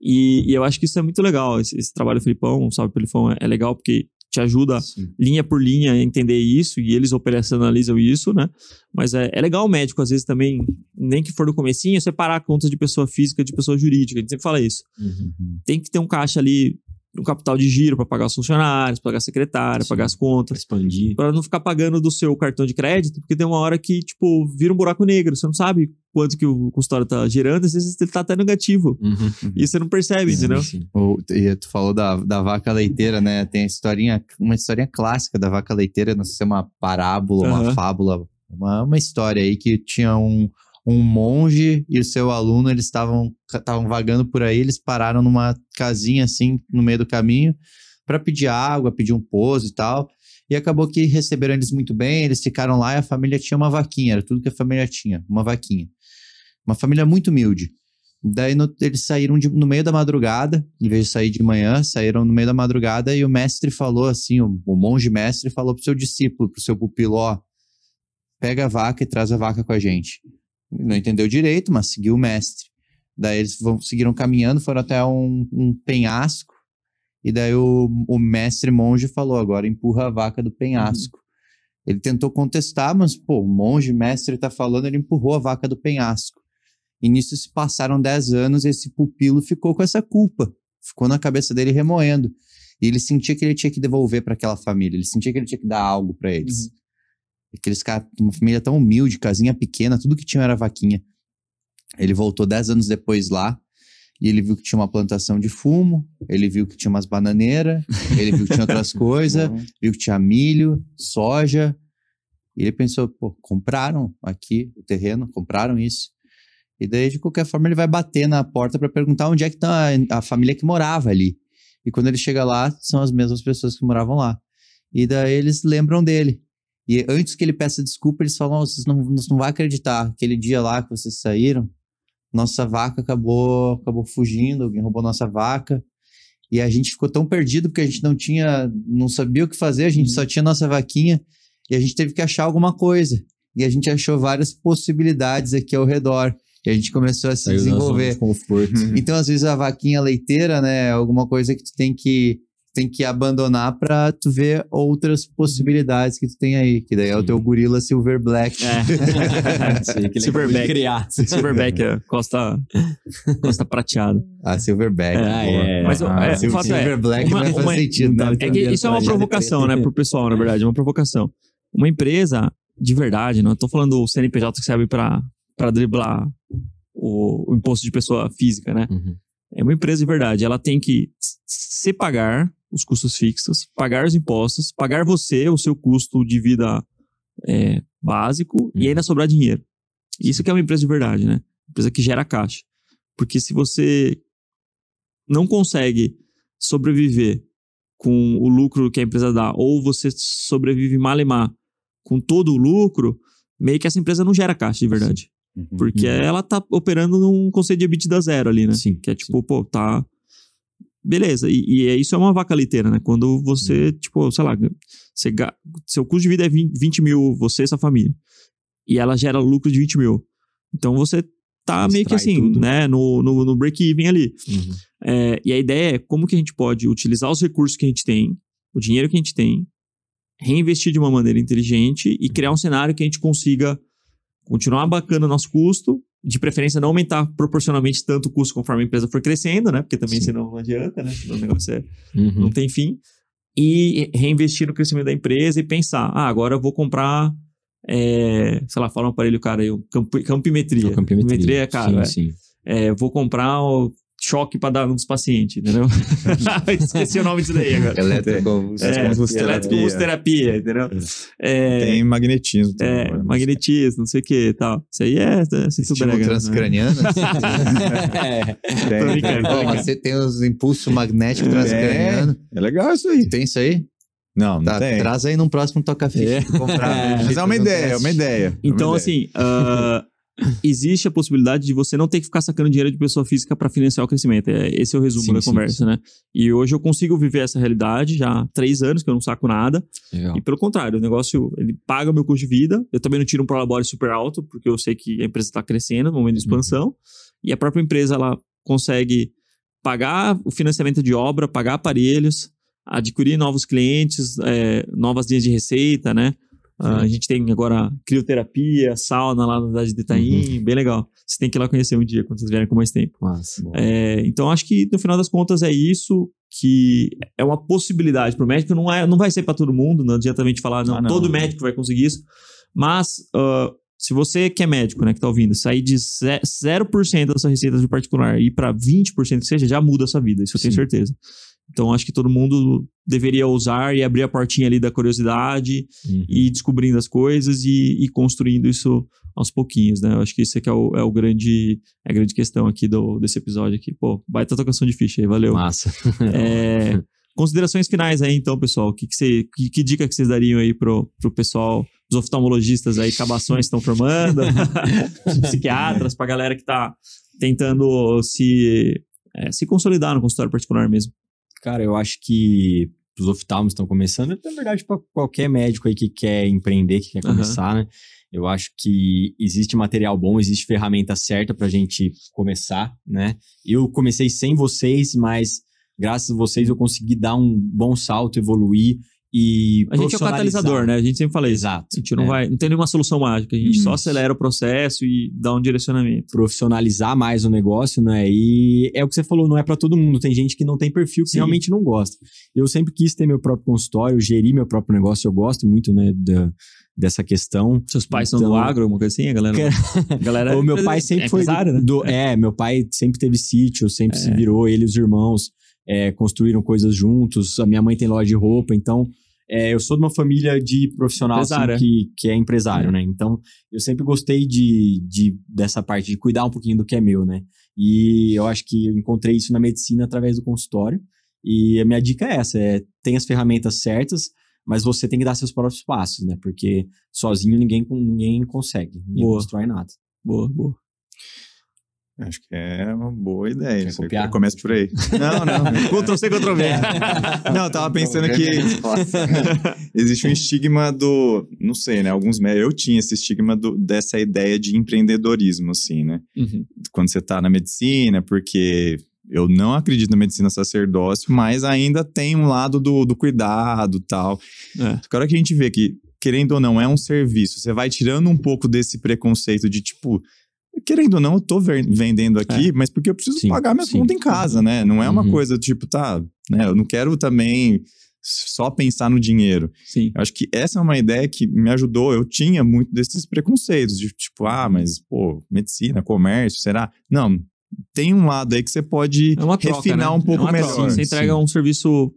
E, e eu acho que isso é muito legal. Esse, esse trabalho do Felipão, salve Felipão, é, é legal porque te ajuda Sim. linha por linha a entender isso e eles operacionalizam isso, né? Mas é, é legal o médico, às vezes, também, nem que for no comecinho, separar contas de pessoa física de pessoa jurídica. A gente sempre fala isso Uhum. tem que ter um caixa ali, um capital de giro para pagar os funcionários, pagar a secretária, Sim. pagar as contas, expandir. para não ficar pagando do seu cartão de crédito, porque tem uma hora que, tipo, vira um buraco negro, você não sabe quanto que o consultório tá gerando, às vezes ele tá até negativo. Uhum. E você não percebe, entendeu? Sim. O- e tu falou da, da vaca leiteira, né? Tem a historinha, uma historinha clássica da vaca leiteira, não sei se é uma parábola, uma Aham. fábula, uma, uma história aí que tinha um, um monge e o seu aluno, eles estavam vagando por aí, eles pararam numa casinha assim, no meio do caminho, para pedir água, pedir um pouso e tal. E acabou que receberam eles muito bem, eles ficaram lá e a família tinha uma vaquinha, era tudo que a família tinha, uma vaquinha. Uma família muito humilde. Daí no- eles saíram de- no meio da madrugada, em vez de sair de manhã, saíram no meio da madrugada e o mestre falou assim, o, o monge mestre falou pro seu discípulo, pro seu pupilo, ó, pega a vaca e traz a vaca com a gente. Não entendeu direito, mas seguiu o mestre. Daí eles vão, seguiram caminhando, foram até um, um penhasco, e daí o, o mestre monge falou, agora empurra a vaca do penhasco. Ele tentou contestar, mas, pô, o monge mestre tá falando, ele empurrou a vaca do penhasco. E nisso se passaram 10 anos e esse pupilo ficou com essa culpa. Ficou na cabeça dele remoendo. E ele sentia que ele tinha que devolver para aquela família. Ele sentia que ele tinha que dar algo para eles. Aqueles caras, uma família tão humilde, casinha pequena, tudo que tinha era vaquinha. Ele voltou 10 anos depois lá e ele viu que tinha uma plantação de fumo, ele viu que tinha umas bananeiras, ele viu que tinha outras coisas, viu que tinha milho, soja. E ele pensou, pô, compraram aqui o terreno, compraram isso. E daí, de qualquer forma, ele vai bater na porta para perguntar onde é que tá a, a família que morava ali. E quando ele chega lá, são as mesmas pessoas que moravam lá. E daí eles lembram dele. E antes que ele peça desculpa, eles falam: "Oh, vocês não, não vão acreditar. Aquele dia lá que vocês saíram, nossa vaca acabou, acabou fugindo, alguém roubou nossa vaca. E a gente ficou tão perdido porque a gente não tinha, não sabia o que fazer, a gente só tinha nossa vaquinha e a gente teve que achar alguma coisa. E a gente achou várias possibilidades aqui ao redor. E a gente começou a se zona desenvolver. Então, às vezes, a vaquinha leiteira, né, é alguma coisa que tu tem que, tem que abandonar pra tu ver outras possibilidades que tu tem aí. Que daí é o Sim. teu gorila Silver Black. É. Ele Silverback. criar. Silverback, é, costa, costa prateada. Ah, Silverback. Ah, boa. é. Mas, Ah, é, fato é, Silver Black uma- vai fazer uma- sentido, né? É que isso é uma provocação, né, pro pessoal, na verdade, é uma provocação. Uma empresa, de verdade, não tô falando o CNPJ que serve pra, pra driblar o, o imposto de pessoa física, né? Uhum. É uma empresa de verdade, ela tem que se pagar os custos fixos, pagar os impostos, pagar você o seu custo de vida é, básico e Uhum. ainda sobrar dinheiro. Isso que é uma empresa de verdade, né? Empresa que gera caixa. Porque se você não consegue sobreviver com o lucro que a empresa dá, ou você sobrevive mal e mal com todo o lucro, meio que essa empresa não gera caixa de verdade. Uhum. Porque Uhum. ela tá operando num conceito de EBITDA zero ali, né? Sim. Que é tipo, pô, tá. Beleza. E, e é- isso é uma vaca leiteira, né? Quando você, tipo, sei lá, você, seu custo de vida é 20, 20 mil, você e sua família. E ela gera lucro de 20 mil. Então você tá meio que assim, tudo. né? No, no, no break-even ali. Uhum. É, e a ideia é como que a gente pode utilizar os recursos que a gente tem, o dinheiro que a gente tem, reinvestir de uma maneira inteligente e criar um cenário que a gente consiga continuar bacana o nosso custo, de preferência não aumentar proporcionalmente tanto o custo conforme a empresa for crescendo, né? Porque também Sim. senão não adianta, né? Senão o negócio é, Uhum. não tem fim. E reinvestir no crescimento da empresa e pensar, ah, agora eu vou comprar, é, sei lá, fala um aparelho, cara, aí, um campi- campimetria. Então, campimetria. é caro, é. Sim, sim. É, vou comprar o choque para dar nos pacientes, entendeu? Esqueci o nome disso daí agora. Elétrico. É, Eletroconvulsoterapia. eletroconvulsoterapia, entendeu? É, Tem magnetismo. também, é, agora, mas- magnetismo, não sei o que e tal. Isso aí é, é Estímulo brega, né? transcraniano. É. Tô brincando, brincando. você tem os impulsos magnéticos transcranianos. É legal isso aí. Tem isso aí? Não, não Tá, tem. traz aí num próximo toca-ficha. É. Comprar. Mas é uma ideia, é uma ideia. é Então, uma ideia. assim, ah, existe a possibilidade de você não ter que ficar sacando dinheiro de pessoa física para financiar o crescimento. É, esse é o resumo Sim, da sim, conversa, né? E hoje eu consigo viver essa realidade já há três anos que eu não saco nada. Legal. E pelo contrário, o negócio, ele paga o meu custo de vida. Eu também não tiro um prolabore super alto, porque eu sei que a empresa está crescendo no momento de expansão. E a própria empresa, ela consegue pagar o financiamento de obra, pagar aparelhos, adquirir novos clientes, é, novas linhas de receita, né? Ah, a gente tem agora crioterapia, sauna lá na cidade de Itaim, bem legal. Você tem que ir lá conhecer um dia, quando vocês vierem com mais tempo. Massa. É, então, acho que no final das contas é isso que é uma possibilidade para o médico. Não, é, não vai ser para todo mundo, não adianta a gente falar, não, Ah, não. todo médico vai conseguir isso. Mas, ah, se você que é médico, né, que tá ouvindo, sair de ze- 0% da sua receita de particular e ir para 20% que seja, já muda a sua vida, isso eu tenho certeza. Então, acho que todo mundo deveria usar e abrir a portinha ali da curiosidade Uhum. e ir descobrindo as coisas e, e construindo isso aos pouquinhos, né? Eu acho que isso é, que é, o, é o grande, é a grande questão aqui do, desse episódio aqui. Pô, baita tocação de ficha aí, valeu. Massa. É, considerações finais aí, então, pessoal. Que, que, você, que, que dica que vocês dariam aí pro, pro pessoal, os oftalmologistas aí, cabações estão formando, os psiquiatras, pra galera que tá tentando se, é, se consolidar no consultório particular mesmo. Cara, eu acho que os oftalmos estão começando, na verdade, para qualquer médico aí que quer empreender, que quer começar, né? Eu acho que existe material bom, existe ferramenta certa pra gente começar, né? Eu comecei sem vocês, mas graças a vocês eu consegui dar um bom salto, evoluir e A gente é o catalisador, né? A gente sempre fala isso. Exato. A gente não É. vai, não tem nenhuma solução mágica, a gente só Isso. acelera o processo e dá um direcionamento. profissionalizar mais o negócio, né? E é o que você falou, não é pra todo mundo. Tem gente que não tem perfil, que Sim. realmente não gosta. Eu sempre quis ter meu próprio consultório, gerir meu próprio negócio. Eu gosto muito, né, da, dessa questão. Seus pais são Então- do agro, alguma coisa assim, a galera? A galera o meu é pai sempre é foi empresário, né? do, é, meu pai sempre teve sítio, sempre se É. virou, ele e os irmãos é, construíram coisas juntos. A minha mãe tem loja de roupa, então é, eu sou de uma família de profissional assim, que, que é empresário, né? Então eu sempre gostei de, de dessa parte de cuidar um pouquinho do que é meu, né? E eu acho que eu encontrei isso na medicina através do consultório. E a minha dica é essa: é, tem as ferramentas certas, mas você tem que dar seus próprios passos, né? Porque sozinho ninguém, ninguém consegue, ninguém Boa. constrói nada. Boa, boa. Acho que é uma boa ideia. Quer copiar? Começa por aí. Não, não. Ctrl C, Ctrl V. Não, eu tava pensando que existe um estigma do. Não sei, né? Alguns médicos. Eu tinha esse estigma do, dessa ideia de empreendedorismo, assim, né? Uhum. Quando você tá na medicina, porque eu não acredito na medicina sacerdócio, mas ainda tem um lado do, do cuidado tal. É. Agora que a gente vê que, querendo ou não, é um serviço, você vai tirando um pouco desse preconceito de tipo. Querendo ou não, eu tô vendendo aqui, mas porque eu preciso Sim, pagar minhas sim. contas em casa, né? Não é uma Uhum. coisa tipo, tá, né? Eu não quero também só pensar no dinheiro. Sim. Eu acho que essa é uma ideia que me ajudou. Eu tinha muito desses preconceitos, de tipo, ah, mas, pô, medicina, comércio, será? Não, tem um lado aí que você pode É troca, refinar né? um pouco é uma melhor. troca. Você entrega um serviço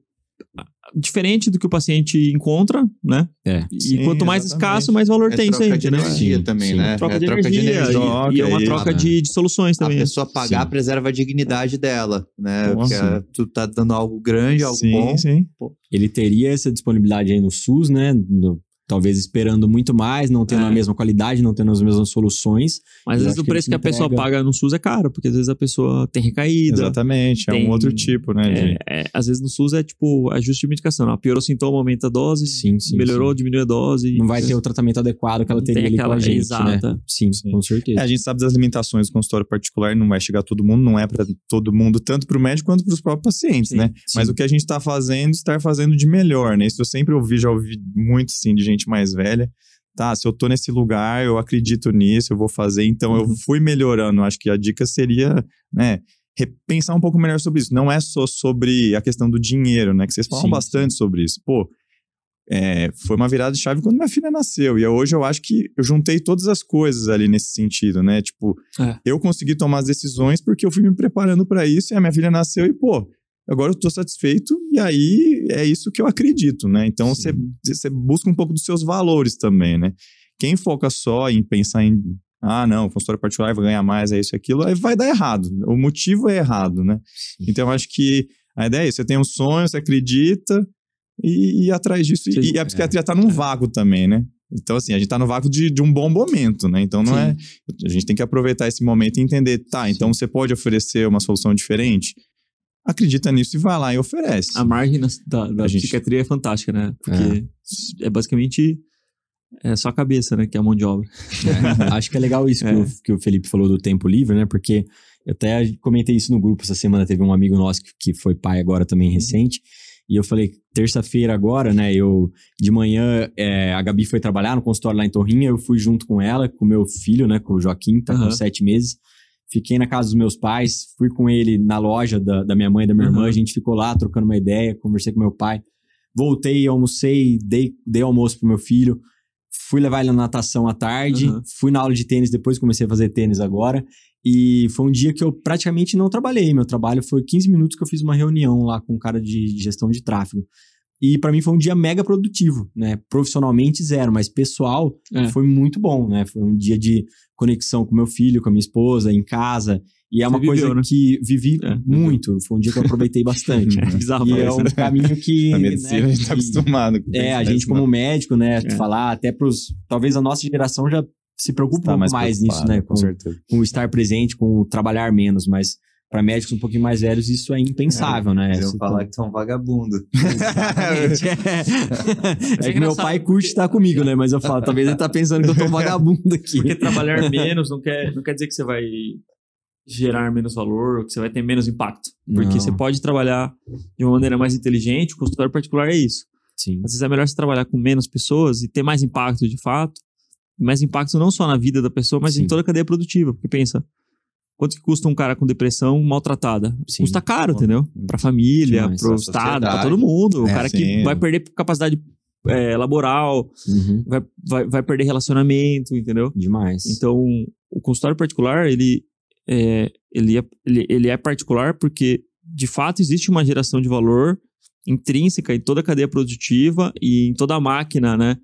diferente do que o paciente encontra, né? É. E Sim, quanto mais exatamente. escaso, mais valor É tem isso aí, troca de energia Sim, também, sim. né? Troca é de troca energia, de energia. e- e, é uma troca de, de soluções A também. pessoa pagar Sim. preserva a dignidade dela, né? Nossa. Porque é, tu tá dando algo grande, algo sim, bom. sim. Ele teria essa disponibilidade aí no SUS, né? No- talvez esperando muito mais, não tendo É. a mesma qualidade, não tendo as mesmas soluções. Mas às vezes o preço que a pessoa paga no SUS é caro, porque às vezes a pessoa tem recaída. Exatamente, é tem- um outro tipo, né? de- É, é, às vezes no SUS é tipo ajuste de medicação. Não, piorou o sintoma, aumenta a dose. Sim, sim. melhorou, sim. diminui a dose. Não vai ter o tratamento adequado que ela teria tem ali com aquela a gente, exata. né? Sim, Sim. com certeza. É, a gente sabe das limitações do consultório particular, não vai chegar a todo mundo, não é para todo mundo, tanto para o médico quanto para os próprios pacientes, Sim, né? Mas sim. o que a gente está fazendo, estar fazendo de melhor, né? Isso eu sempre ouvi, já ouvi muito, sim, de gente mais velha. Tá, se eu tô nesse lugar, eu acredito nisso, eu vou fazer, então eu Uhum. fui melhorando. Acho que a dica seria, né, repensar um pouco melhor sobre isso. Não é só sobre a questão do dinheiro, né? Que vocês falam Sim, bastante sobre isso. Pô, é, foi uma virada de chave quando minha filha nasceu. E hoje eu acho que eu juntei todas as coisas ali nesse sentido, né? Tipo, É. eu consegui tomar as decisões porque eu fui me preparando para isso e a minha filha nasceu e, pô, agora eu tô satisfeito e aí é isso que eu acredito, né? Então você você busca um pouco dos seus valores também, né? Quem foca só em pensar em ah, não, consultório particular vai ganhar mais, é isso e aquilo, aí vai dar errado. O motivo é errado, né? Então eu acho que a ideia é isso, você tem um sonho, você acredita e, e atrás disso. Sim, e, a psiquiatria tá num vácuo também, né? Então, assim, a gente tá no vácuo de, de um bom momento, né? Então, não Sim. é. A gente tem que aproveitar esse momento e entender, tá, então você pode oferecer uma solução diferente? Acredita nisso e vai lá e oferece. A margem da, da A gente- psiquiatria é fantástica, né? Porque é, basicamente é só a cabeça, né? Que é a mão de obra. É, acho que é legal isso que, É. o, que o Felipe falou do tempo livre, né? Porque eu até comentei isso no grupo essa semana. Teve um amigo nosso que, que foi pai agora também recente. E eu falei, terça-feira agora, né? Eu, de manhã, é, a Gabi foi trabalhar no consultório lá em Torrinha. Eu fui junto com ela, com o meu filho, né? Com o Joaquim, tá Aham. com sete meses. Fiquei na casa dos meus pais, fui com ele na loja da, da minha mãe e da minha irmã. Aham. A gente ficou lá trocando uma ideia, conversei com meu pai. Voltei, almocei, dei, dei almoço pro meu filho. Fui levar ele na natação à tarde, Aham. fui na aula de tênis, depois comecei a fazer tênis agora. E foi um dia que eu praticamente não trabalhei. Meu trabalho foi 15 minutos que eu fiz uma reunião lá com um cara de gestão de tráfego. E pra mim foi um dia mega produtivo, né? Profissionalmente zero, mas pessoal É. foi muito bom, né? Foi um dia de conexão com meu filho, com a minha esposa, em casa. E é Você uma coisa viveu, né? que vivi É, muito. Foi um dia que eu aproveitei bastante. É bizarro e é um né? caminho que. Na medicina né, a gente tá que- acostumado. com é, a isso, gente né? como médico, né, É. falar até pros... Talvez a nossa geração já se preocupe Tá um pouco mais, nisso, né? Com Com, certeza. com estar presente, com trabalhar menos, mas para médicos um pouquinho mais velhos isso é impensável, né? Eles iam Essa- falar que tu é um vagabundo. É. é É que meu pai curte porque- estar comigo, né? Mas eu falo, talvez ele tá pensando que eu tô um vagabundo aqui. Porque trabalhar menos não quer, não quer dizer que você vai gerar menos valor ou que você vai ter menos impacto. Porque Não. você pode trabalhar de uma maneira mais inteligente, o consultório particular é isso. Sim. Às vezes é melhor você trabalhar com menos pessoas e ter mais impacto de fato. Mais impacto não só na vida da pessoa, mas Sim. em toda a cadeia produtiva. Porque pensa, quanto que custa um cara com depressão maltratada? Sim. Custa caro, entendeu? Pra família, Demais. pro Estado, pra todo mundo. O É, cara sim. que vai perder capacidade é, laboral, Uhum. vai, vai, vai perder relacionamento, entendeu? Demais. Então, o consultório particular, ele é, ele, é, ele, ele é particular porque, de fato, existe uma geração de valor intrínseca em toda a cadeia produtiva e em toda a máquina, né,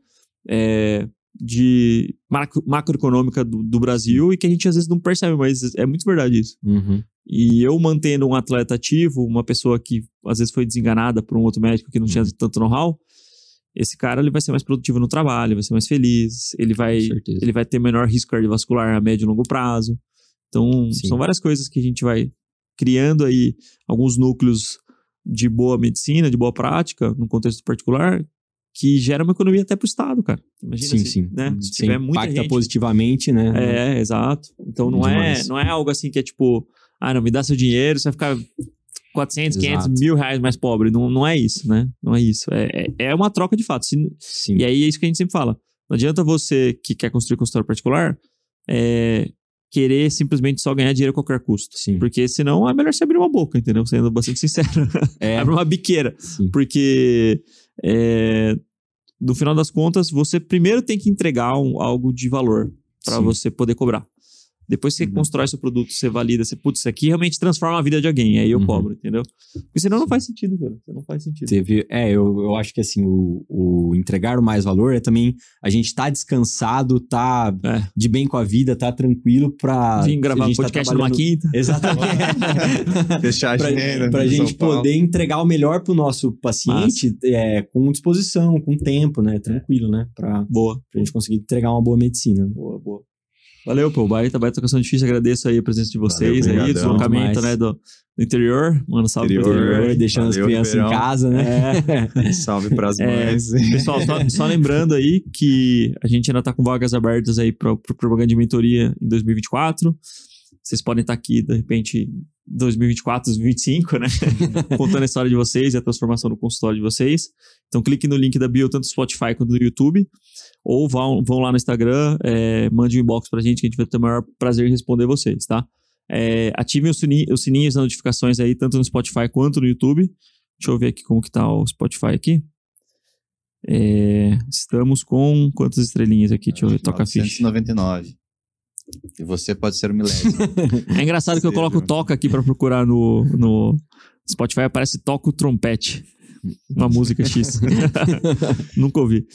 é, de macro, macroeconômica do, do Brasil e que a gente às vezes não percebe, mas é muito verdade isso. Uhum. E eu mantendo um atleta ativo, uma pessoa que às vezes foi desenganada por um outro médico que não tinha tanto know-how, esse cara ele vai ser mais produtivo no trabalho, vai ser mais feliz, ele vai, ele vai ter menor risco cardiovascular a médio e longo prazo. Então, Sim. são várias coisas que a gente vai criando aí alguns núcleos de boa medicina, de boa prática, num contexto particular, que gera uma economia até pro Estado, cara. Imagina Sim, se, sim. né? Se Sim, tiver muita impacta gente positivamente, né? é, exato. Então não é, não é algo assim que é tipo, ah, não, me dá seu dinheiro, você vai ficar 400, 500, Exato. mil reais mais pobre. Não, não é isso, né? Não é isso. É, é, é uma troca de fato. Se- Sim. e aí é isso que a gente sempre fala. Não adianta você que quer construir consultório particular é, querer simplesmente só ganhar dinheiro a qualquer custo. Sim. Porque senão é melhor você abrir uma boca, entendeu? Sendo bastante sincero. É, Abre uma biqueira. sim. Porque é, no final das contas, você primeiro tem que entregar um- algo de valor para você poder cobrar. Depois que você Uhum. constrói seu produto, você valida, você, putz, isso aqui realmente transforma a vida de alguém. Aí eu Uhum. cobro, entendeu? Porque senão não faz sentido, cara. Senão Não faz sentido. Teve, é, eu, eu acho que assim, o, o entregar o mais valor é também a gente tá descansado, tá É. de bem com a vida, tá tranquilo pra. Vim gravar a um tá podcast numa trabalhando- quinta. Exatamente. Fechar a pra, agenda. pra em gente Paulo. poder entregar o melhor pro nosso paciente é, com disposição, com tempo, né? Tranquilo, né? Pra, Boa. pra gente conseguir entregar uma boa medicina. Boa, boa. Valeu, pô. Baita, baita tocação difícil. Agradeço aí a presença de vocês Valeu, aí, deslocamento, né, do, do interior. Mano, salve pro Interior. interior. deixando as valeu, crianças Ribeirão. em casa, né? Salve pras É, mães. Pessoal, só, só lembrando aí que a gente ainda tá com vagas abertas aí para o propaganda de mentoria em 2024. Vocês podem estar aqui, de repente, 2024, 2025, né? Contando a história de vocês e a transformação no consultório de vocês. Então, clique no link da bio, tanto do Spotify quanto do YouTube. Ou vão, vão lá no Instagram, é, mande um inbox pra gente, que a gente vai ter o maior prazer em responder vocês, tá? É, ativem os, sininhos, os sininhos das notificações aí, tanto no Spotify quanto no YouTube. Deixa eu ver aqui como que tá o Spotify aqui. É, estamos com quantas estrelinhas aqui? Deixa eu ver, toca a ficha. 999. E você pode ser o milésimo. É engraçado que eu coloco toca aqui pra procurar no, no Spotify, aparece toca o trompete. Uma música X. Nunca ouvi.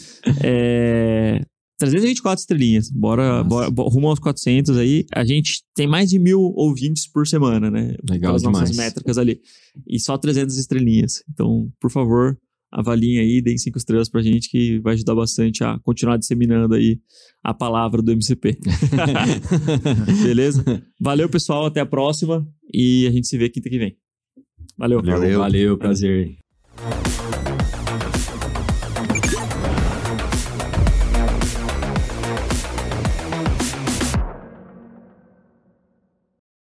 É, 324 estrelinhas. Bora, bora, bora- rumo aos 400 aí. A gente tem mais de mil ouvintes por semana, né? Legal Pelas nossas demais. métricas ali. E só 300 estrelinhas. Então, por favor, avaliem aí, deem cinco estrelas pra gente, que vai ajudar bastante a continuar disseminando aí a palavra do MCP. Beleza? Valeu, pessoal. Até a próxima. E a gente se vê quinta que vem. Valeu. Valeu. Valeu, prazer. Thank you.